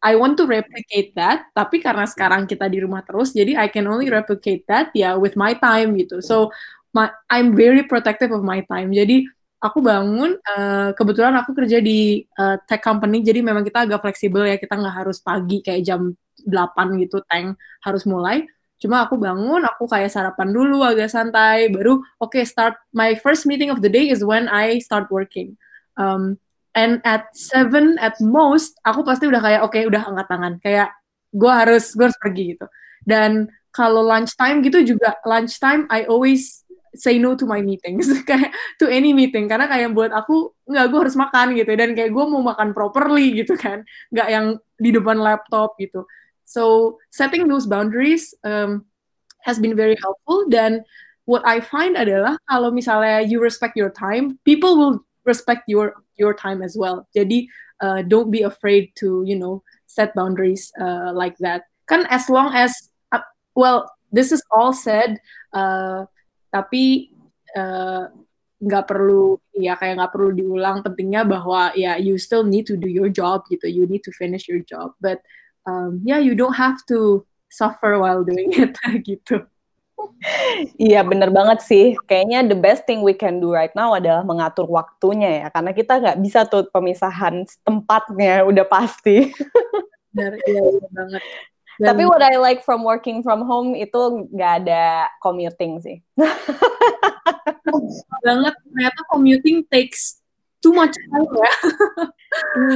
I want to replicate that tapi karena sekarang kita di rumah terus jadi I can only replicate that ya yeah, with my time gitu. So my, I'm very protective of my time. Jadi aku bangun uh, kebetulan aku kerja di uh, tech company jadi memang kita agak fleksibel ya. Kita nggak harus pagi kayak jam 8 gitu tank harus mulai. Cuma aku bangun, aku kayak sarapan dulu agak santai, baru oke okay, start my first meeting of the day is when I start working. Um, and at seven at most, aku pasti udah kayak oke okay, udah angkat tangan, kayak gue harus gue harus pergi gitu. Dan kalau lunch time gitu juga lunch time I always say no to my meetings kayak to any meeting karena kayak buat aku nggak gue harus makan gitu dan kayak gue mau makan properly gitu kan nggak yang di depan laptop gitu So setting those boundaries um, has been very helpful. Dan what I find adalah kalau misalnya you respect your time, people will respect your your time as well. Jadi uh, don't be afraid to you know set boundaries uh, like that. Kan as long as uh, well this is all said, uh, tapi uh, nggak perlu ya kayak nggak perlu diulang pentingnya bahwa ya you still need to do your job gitu you need to finish your job but um, yeah you don't have to suffer while doing it gitu. Iya bener banget sih. Kayaknya the best thing we can do right now adalah mengatur waktunya ya, karena kita nggak bisa tuh pemisahan tempatnya udah pasti. Benar, iya banget. Dan, Tapi what I like from working from home itu nggak ada commuting sih. banget. Ternyata commuting takes too much time ya.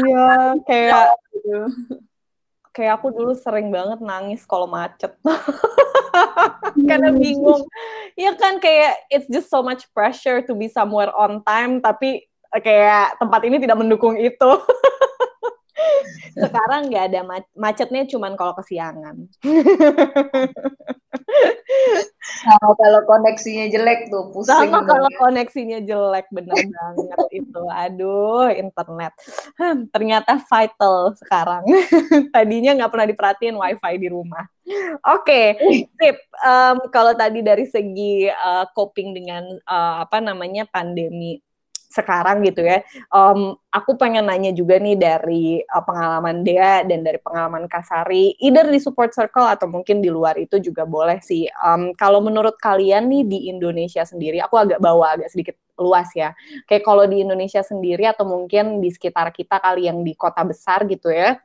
iya, kayak gitu. kayak aku dulu sering banget nangis kalau macet. Karena bingung. Ya kan kayak it's just so much pressure to be somewhere on time tapi kayak tempat ini tidak mendukung itu sekarang nggak ada macetnya cuman kalau kesiangan. Sama kalau koneksinya jelek tuh pusing sama kalau koneksinya jelek bener banget itu. Aduh internet. Hmm, ternyata vital sekarang. Tadinya nggak pernah diperhatiin wifi di rumah. Oke okay, tip um, kalau tadi dari segi uh, coping dengan uh, apa namanya pandemi sekarang gitu ya. Um, aku pengen nanya juga nih dari uh, pengalaman dia dan dari pengalaman Kasari, either di support circle atau mungkin di luar itu juga boleh sih. Um, kalau menurut kalian nih di Indonesia sendiri, aku agak bawa agak sedikit luas ya. Kayak kalau di Indonesia sendiri atau mungkin di sekitar kita kali yang di kota besar gitu ya.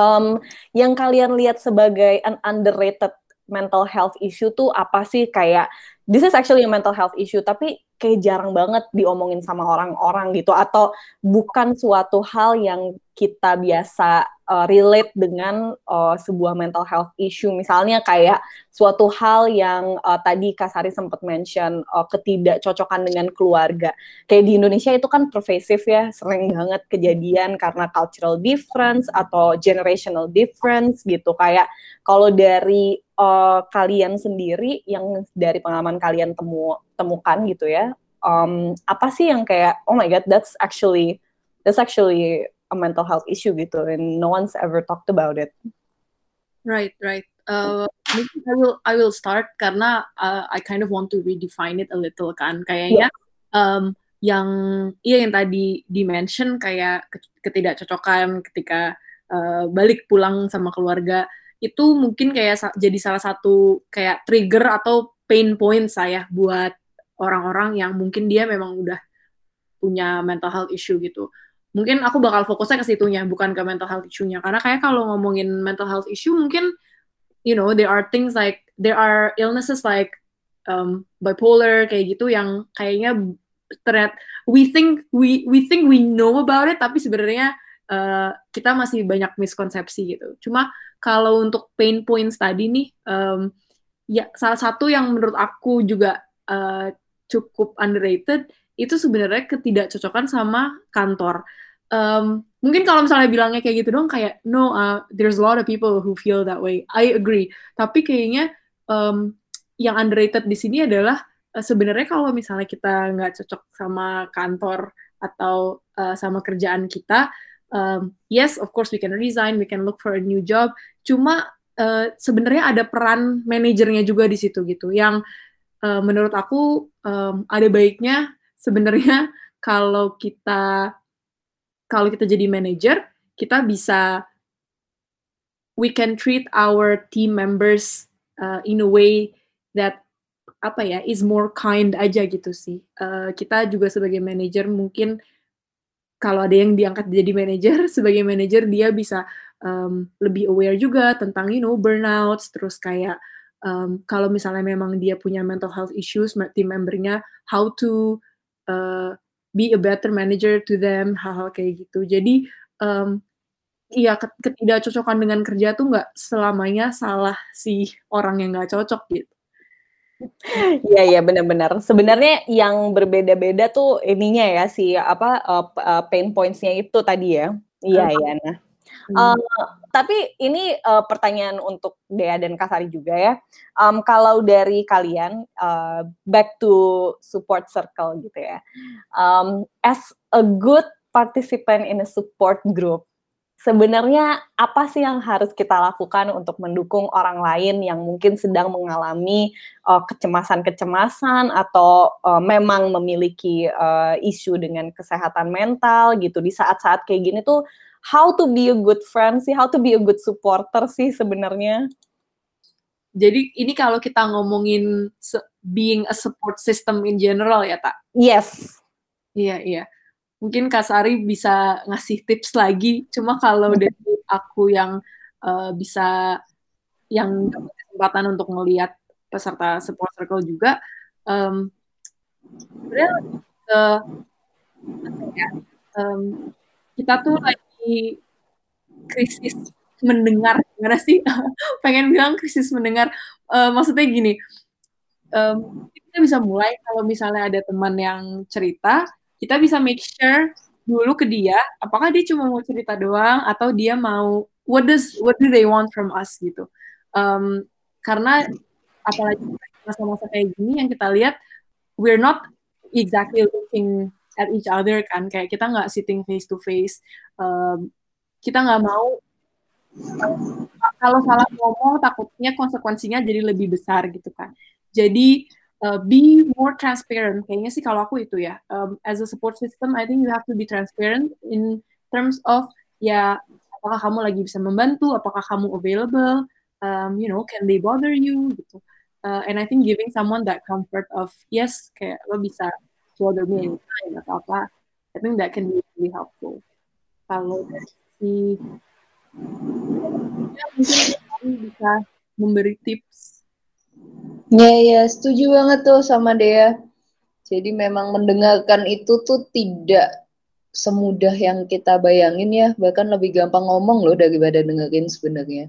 Um, yang kalian lihat sebagai an underrated mental health issue tuh apa sih kayak this is actually a mental health issue tapi kayak jarang banget diomongin sama orang-orang gitu atau bukan suatu hal yang kita biasa uh, relate dengan uh, sebuah mental health issue. Misalnya kayak suatu hal yang uh, tadi Kasari sempat mention uh, ketidakcocokan dengan keluarga. Kayak di Indonesia itu kan pervasive ya, sering banget kejadian karena cultural difference atau generational difference gitu. Kayak kalau dari uh, kalian sendiri yang dari pengalaman kalian temu temukan gitu ya, um, apa sih yang kayak oh my god that's actually that's actually a mental health issue gitu and no one's ever talked about it. Right, right. Uh, I will I will start karena uh, I kind of want to redefine it a little kan. Kayaknya yeah. um, yang iya yang tadi dimention kayak ketidakcocokan ketika uh, balik pulang sama keluarga itu mungkin kayak sa jadi salah satu kayak trigger atau pain point saya buat orang-orang yang mungkin dia memang udah punya mental health issue gitu. Mungkin aku bakal fokusnya ke situnya bukan ke mental health issue-nya. Karena kayak kalau ngomongin mental health issue mungkin you know there are things like there are illnesses like um, bipolar kayak gitu yang kayaknya ternyata we think we we think we know about it tapi sebenarnya uh, kita masih banyak miskonsepsi gitu. Cuma kalau untuk pain points tadi nih um, ya salah satu yang menurut aku juga uh, cukup underrated itu sebenarnya ketidakcocokan sama kantor. Um, mungkin kalau misalnya bilangnya kayak gitu dong, kayak no, uh, there's a lot of people who feel that way. I agree. Tapi kayaknya um, yang underrated di sini adalah uh, sebenarnya kalau misalnya kita nggak cocok sama kantor atau uh, sama kerjaan kita, um, yes, of course we can resign, we can look for a new job. Cuma uh, sebenarnya ada peran manajernya juga di situ gitu, yang uh, menurut aku um, ada baiknya sebenarnya kalau kita kalau kita jadi manager, kita bisa we can treat our team members uh, in a way that apa ya is more kind aja gitu sih. Uh, kita juga sebagai manager mungkin kalau ada yang diangkat jadi manager sebagai manager dia bisa um, lebih aware juga tentang you know burnouts terus kayak um, kalau misalnya memang dia punya mental health issues team membernya how to uh, be a better manager to them hal-hal kayak gitu jadi um, iya ketidakcocokan dengan kerja tuh nggak selamanya salah si orang yang nggak cocok gitu Iya iya benar-benar. Sebenarnya yang berbeda-beda tuh ininya ya si apa uh, pain points-nya itu tadi ya. Iya iya. Nah, hmm. uh, tapi ini uh, pertanyaan untuk Dea dan Kasari juga ya. Um, kalau dari kalian uh, back to support circle gitu ya. Um, as a good participant in a support group, sebenarnya apa sih yang harus kita lakukan untuk mendukung orang lain yang mungkin sedang mengalami kecemasan-kecemasan uh, atau uh, memang memiliki uh, isu dengan kesehatan mental gitu di saat-saat kayak gini tuh how to be a good friend sih, how to be a good supporter sih sebenarnya. Jadi ini kalau kita ngomongin being a support system in general ya, Tak? Yes. Iya, iya. Mungkin Kak Sari bisa ngasih tips lagi. Cuma kalau dari aku yang uh, bisa yang kesempatan untuk melihat peserta support circle juga, um, sebenarnya uh, ya, um, kita tuh krisis mendengar gimana sih? Pengen bilang krisis mendengar. Uh, maksudnya gini um, kita bisa mulai kalau misalnya ada teman yang cerita kita bisa make sure dulu ke dia apakah dia cuma mau cerita doang atau dia mau what does what do they want from us gitu. Um, karena apalagi masa-masa kayak gini yang kita lihat we're not exactly looking at each other kan. Kayak kita nggak sitting face to face. Um, kita nggak mau kalau salah ngomong takutnya konsekuensinya jadi lebih besar gitu kan. Jadi uh, be more transparent. Kayaknya sih kalau aku itu ya. Um, as a support system I think you have to be transparent in terms of ya apakah kamu lagi bisa membantu apakah kamu available um, you know can they bother you gitu. Uh, and I think giving someone that comfort of yes kayak lo bisa bother me anytime atau apa I think that can be really helpful. Kalau dari si ya, mungkin bisa memberi tips. Ya ya setuju banget tuh sama Dea. Jadi memang mendengarkan itu tuh tidak semudah yang kita bayangin ya, bahkan lebih gampang ngomong loh daripada dengerin sebenarnya.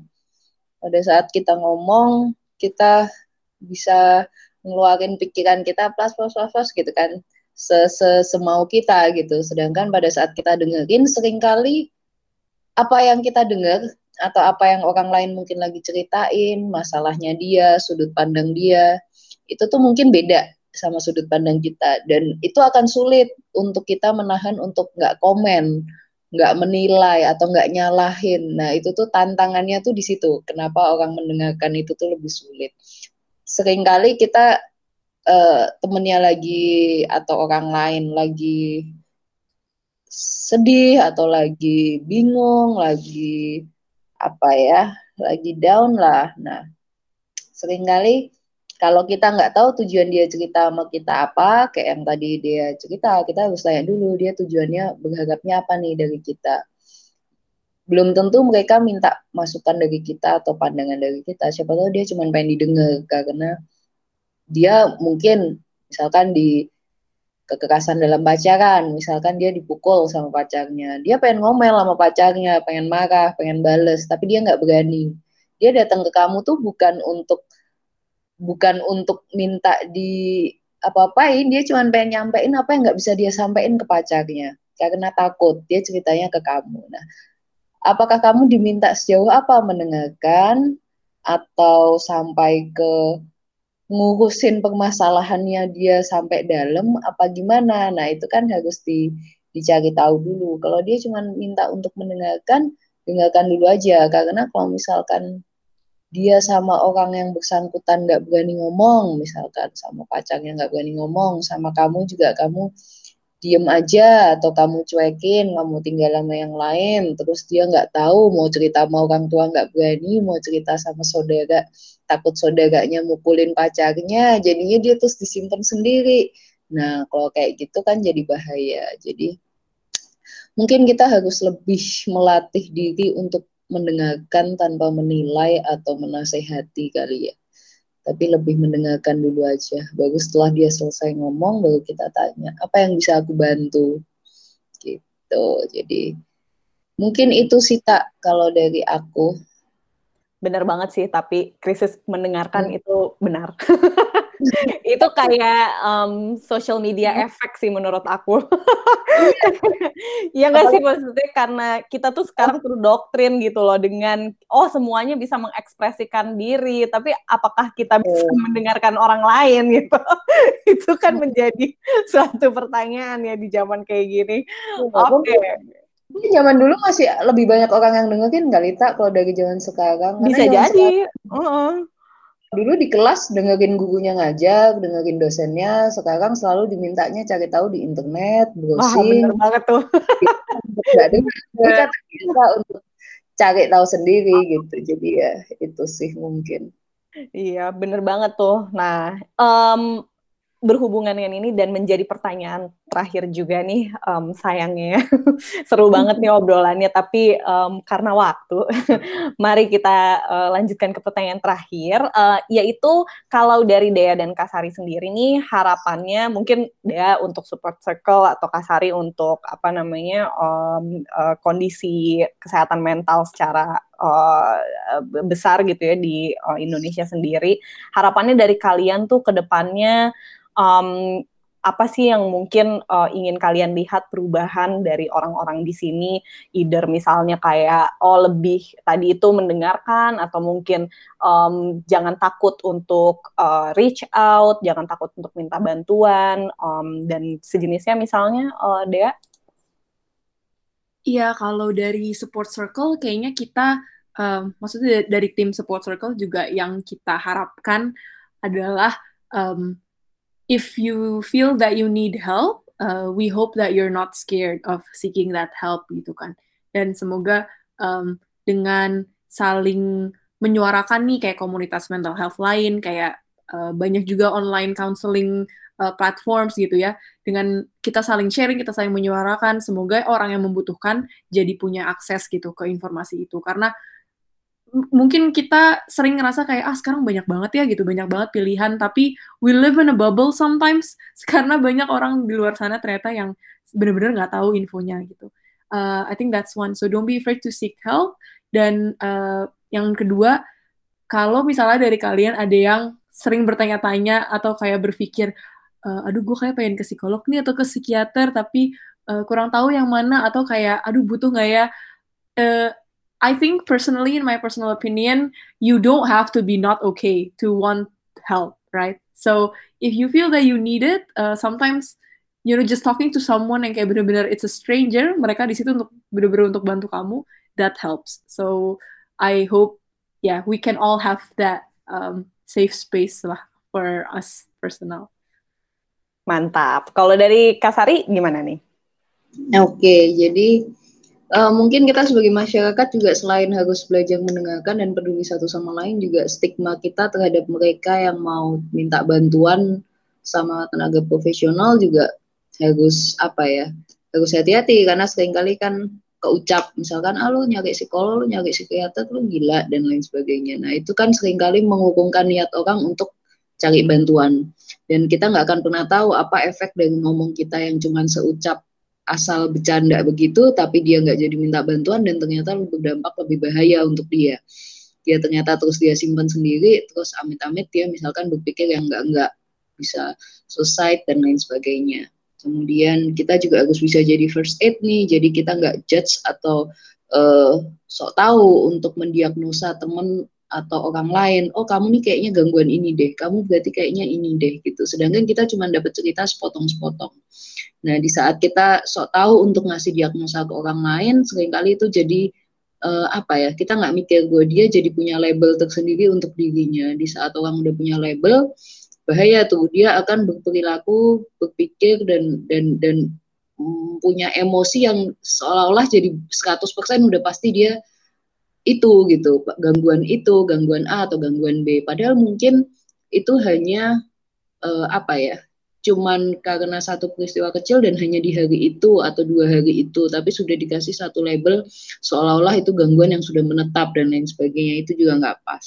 Pada saat kita ngomong, kita bisa ngeluarin pikiran kita plus plus plus plus gitu kan se -se semau kita gitu. Sedangkan pada saat kita dengerin sering kali apa yang kita dengar atau apa yang orang lain mungkin lagi ceritain masalahnya dia sudut pandang dia itu tuh mungkin beda sama sudut pandang kita. Dan itu akan sulit untuk kita menahan untuk nggak komen nggak menilai atau nggak nyalahin. Nah itu tuh tantangannya tuh di situ. Kenapa orang mendengarkan itu tuh lebih sulit. Seringkali kita uh, temennya lagi atau orang lain lagi sedih atau lagi bingung, lagi apa ya, lagi down lah. Nah, sering kali kalau kita nggak tahu tujuan dia cerita sama kita apa, kayak yang tadi dia cerita, kita harus tanya dulu dia tujuannya berharapnya apa nih dari kita belum tentu mereka minta masukan dari kita atau pandangan dari kita. Siapa tahu dia cuma pengen didengar karena dia mungkin misalkan di kekerasan dalam pacaran, misalkan dia dipukul sama pacarnya, dia pengen ngomel sama pacarnya, pengen marah, pengen bales, tapi dia nggak berani. Dia datang ke kamu tuh bukan untuk bukan untuk minta di apa-apain, dia cuma pengen nyampein apa yang nggak bisa dia sampaikan ke pacarnya karena takut dia ceritanya ke kamu. Nah, apakah kamu diminta sejauh apa mendengarkan atau sampai ke ngurusin permasalahannya dia sampai dalam apa gimana. Nah itu kan harus di, dicari tahu dulu. Kalau dia cuma minta untuk mendengarkan dengarkan dulu aja. Karena kalau misalkan dia sama orang yang bersangkutan nggak berani ngomong misalkan sama pacarnya nggak berani ngomong sama kamu juga kamu diem aja atau kamu cuekin kamu tinggal sama yang lain terus dia nggak tahu mau cerita sama orang tua nggak berani mau cerita sama saudara takut saudaranya mukulin pacarnya jadinya dia terus disimpan sendiri. Nah kalau kayak gitu kan jadi bahaya. Jadi mungkin kita harus lebih melatih diri untuk mendengarkan tanpa menilai atau menasehati kali ya tapi lebih mendengarkan dulu aja. Baru setelah dia selesai ngomong, baru kita tanya, apa yang bisa aku bantu? Gitu. Jadi, mungkin itu sih tak kalau dari aku. Benar banget sih, tapi krisis mendengarkan hmm. itu benar. itu kayak um, social media hmm. effect sih menurut aku. ya nggak sih maksudnya karena kita tuh sekarang terdoktrin gitu loh dengan oh semuanya bisa mengekspresikan diri, tapi apakah kita bisa mendengarkan orang lain gitu? itu kan hmm. menjadi suatu pertanyaan ya di zaman kayak gini. Iya, Oke. Okay. zaman dulu masih lebih banyak orang yang dengerin kali tak kalau dari zaman sekarang. Bisa jadi. Sekarang, uh -uh dulu di kelas dengerin gurunya ngajar, dengerin dosennya, sekarang selalu dimintanya cari tahu di internet, browsing. Wah, bener banget tuh. Gak dengar, kita untuk cari tahu sendiri gitu. Jadi ya itu sih mungkin. Iya, bener banget tuh. Nah, um, berhubungan dengan ini dan menjadi pertanyaan terakhir juga nih um, sayangnya seru banget nih obrolannya tapi um, karena waktu mari kita uh, lanjutkan ke pertanyaan terakhir. Uh, yaitu kalau dari Dea dan Kasari sendiri nih harapannya mungkin Dea untuk support circle atau Kasari untuk apa namanya um, uh, kondisi kesehatan mental secara uh, besar gitu ya di uh, Indonesia sendiri harapannya dari kalian tuh ke depannya um, apa sih yang mungkin uh, ingin kalian lihat perubahan dari orang-orang di sini, either misalnya kayak oh lebih tadi itu mendengarkan atau mungkin um, jangan takut untuk uh, reach out, jangan takut untuk minta bantuan um, dan sejenisnya misalnya, uh, Dea? Iya, kalau dari support circle kayaknya kita, um, maksudnya dari tim support circle juga yang kita harapkan adalah um, if you feel that you need help, uh, we hope that you're not scared of seeking that help gitu kan. Dan semoga um, dengan saling menyuarakan nih kayak komunitas mental health lain, kayak uh, banyak juga online counseling uh, platforms gitu ya. Dengan kita saling sharing, kita saling menyuarakan, semoga orang yang membutuhkan jadi punya akses gitu ke informasi itu. Karena mungkin kita sering ngerasa kayak ah sekarang banyak banget ya gitu. Banyak banget pilihan. Tapi we live in a bubble sometimes karena banyak orang di luar sana ternyata yang benar-benar nggak tahu infonya gitu. Uh, I think that's one. So don't be afraid to seek help. Dan uh, yang kedua kalau misalnya dari kalian ada yang sering bertanya-tanya atau kayak berpikir uh, aduh gue kayak pengen ke psikolog nih atau ke psikiater tapi uh, kurang tahu yang mana atau kayak aduh butuh nggak ya uh, I think personally, in my personal opinion, you don't have to be not okay to want help, right? So if you feel that you need it, uh, sometimes you know just talking to someone yang kayak bener-bener it's a stranger, mereka di situ untuk bener-bener untuk bantu kamu, that helps. So I hope, yeah, we can all have that um, safe space lah for us personal. Mantap. Kalau dari Kasari gimana nih? Oke, jadi uh, mungkin kita sebagai masyarakat juga selain harus belajar mendengarkan dan peduli satu sama lain juga stigma kita terhadap mereka yang mau minta bantuan sama tenaga profesional juga harus apa ya harus hati-hati karena sering kali kan keucap misalkan ah lu nyari psikolog lu nyari psikiater lu gila dan lain sebagainya nah itu kan sering kali menghukumkan niat orang untuk cari bantuan dan kita nggak akan pernah tahu apa efek dari ngomong kita yang cuman seucap asal bercanda begitu tapi dia nggak jadi minta bantuan dan ternyata berdampak lebih bahaya untuk dia. Dia ternyata terus dia simpan sendiri terus amit-amit dia misalkan berpikir yang nggak nggak bisa suicide dan lain sebagainya. Kemudian kita juga harus bisa jadi first aid nih jadi kita nggak judge atau uh, sok tahu untuk mendiagnosa teman atau orang lain oh kamu nih kayaknya gangguan ini deh kamu berarti kayaknya ini deh gitu. Sedangkan kita cuma dapat cerita sepotong-sepotong. Nah di saat kita sok tahu untuk ngasih diagnosa ke orang lain sering kali itu jadi uh, apa ya kita nggak mikir gue dia jadi punya label tersendiri untuk dirinya. Di saat orang udah punya label bahaya tuh dia akan berperilaku berpikir dan dan dan um, punya emosi yang seolah-olah jadi 100% udah pasti dia itu gitu gangguan itu gangguan A atau gangguan B. Padahal mungkin itu hanya uh, apa ya cuman karena satu peristiwa kecil dan hanya di hari itu atau dua hari itu tapi sudah dikasih satu label seolah-olah itu gangguan yang sudah menetap dan lain sebagainya itu juga nggak pas.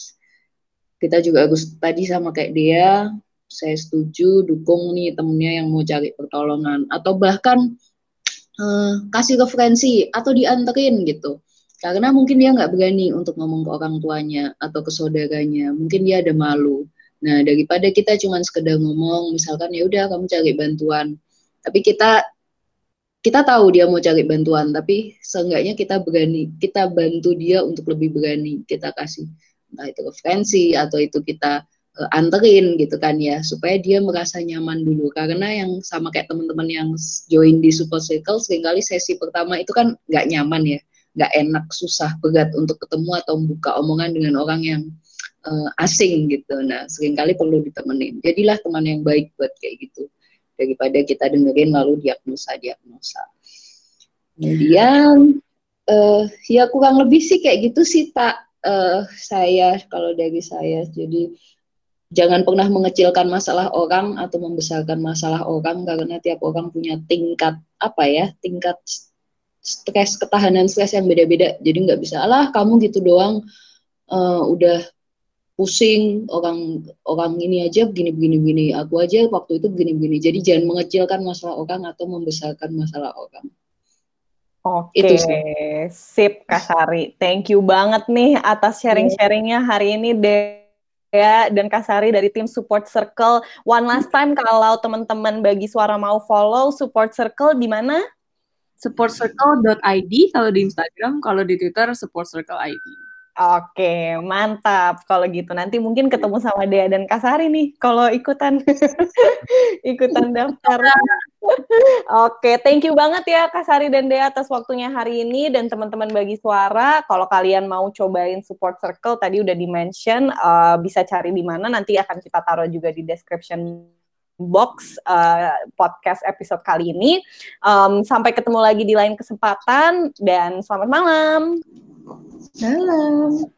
Kita juga harus tadi sama kayak dia saya setuju dukung nih temennya yang mau cari pertolongan. Atau bahkan uh, kasih referensi atau dianterin gitu karena mungkin dia nggak berani untuk ngomong ke orang tuanya atau ke saudaranya. Mungkin dia ada malu. Nah daripada kita cuma sekedar ngomong misalkan ya udah kamu cari bantuan. Tapi kita kita tahu dia mau cari bantuan tapi seenggaknya kita berani kita bantu dia untuk lebih berani kita kasih. Entah itu referensi atau itu kita uh, anterin gitu kan ya supaya dia merasa nyaman dulu. Karena yang sama kayak teman-teman yang join di support circle sering kali sesi pertama itu kan nggak nyaman ya nggak enak susah berat untuk ketemu atau membuka omongan dengan orang yang uh, asing gitu. Nah sering kali perlu ditemenin. Jadilah teman yang baik buat kayak gitu. Daripada kita dengerin lalu diagnosa diagnosa. Kemudian uh, ya kurang lebih sih kayak gitu sih tak uh, saya kalau dari saya jadi jangan pernah mengecilkan masalah orang atau membesarkan masalah orang karena tiap orang punya tingkat apa ya tingkat stres ketahanan stres yang beda-beda jadi nggak bisa lah kamu gitu doang uh, udah pusing orang orang ini aja begini begini begini aku aja waktu itu begini begini jadi jangan mengecilkan masalah orang atau membesarkan masalah orang Oke, okay. sip Kasari. Thank you banget nih atas sharing-sharingnya hari ini Dea dan Kasari dari tim Support Circle. One last time kalau teman-teman bagi suara mau follow Support Circle di mana? supportcircle.id kalau di Instagram, kalau di Twitter supportcircle.id. Oke, mantap. Kalau gitu nanti mungkin ketemu sama Dea dan Kasari nih kalau ikutan ikutan daftar. Oke, thank you banget ya Kasari dan Dea atas waktunya hari ini dan teman-teman bagi suara. Kalau kalian mau cobain support circle tadi udah di-mention uh, bisa cari di mana nanti akan kita taruh juga di description box uh, podcast episode kali ini. Um, sampai ketemu lagi di lain kesempatan dan selamat malam. Salam.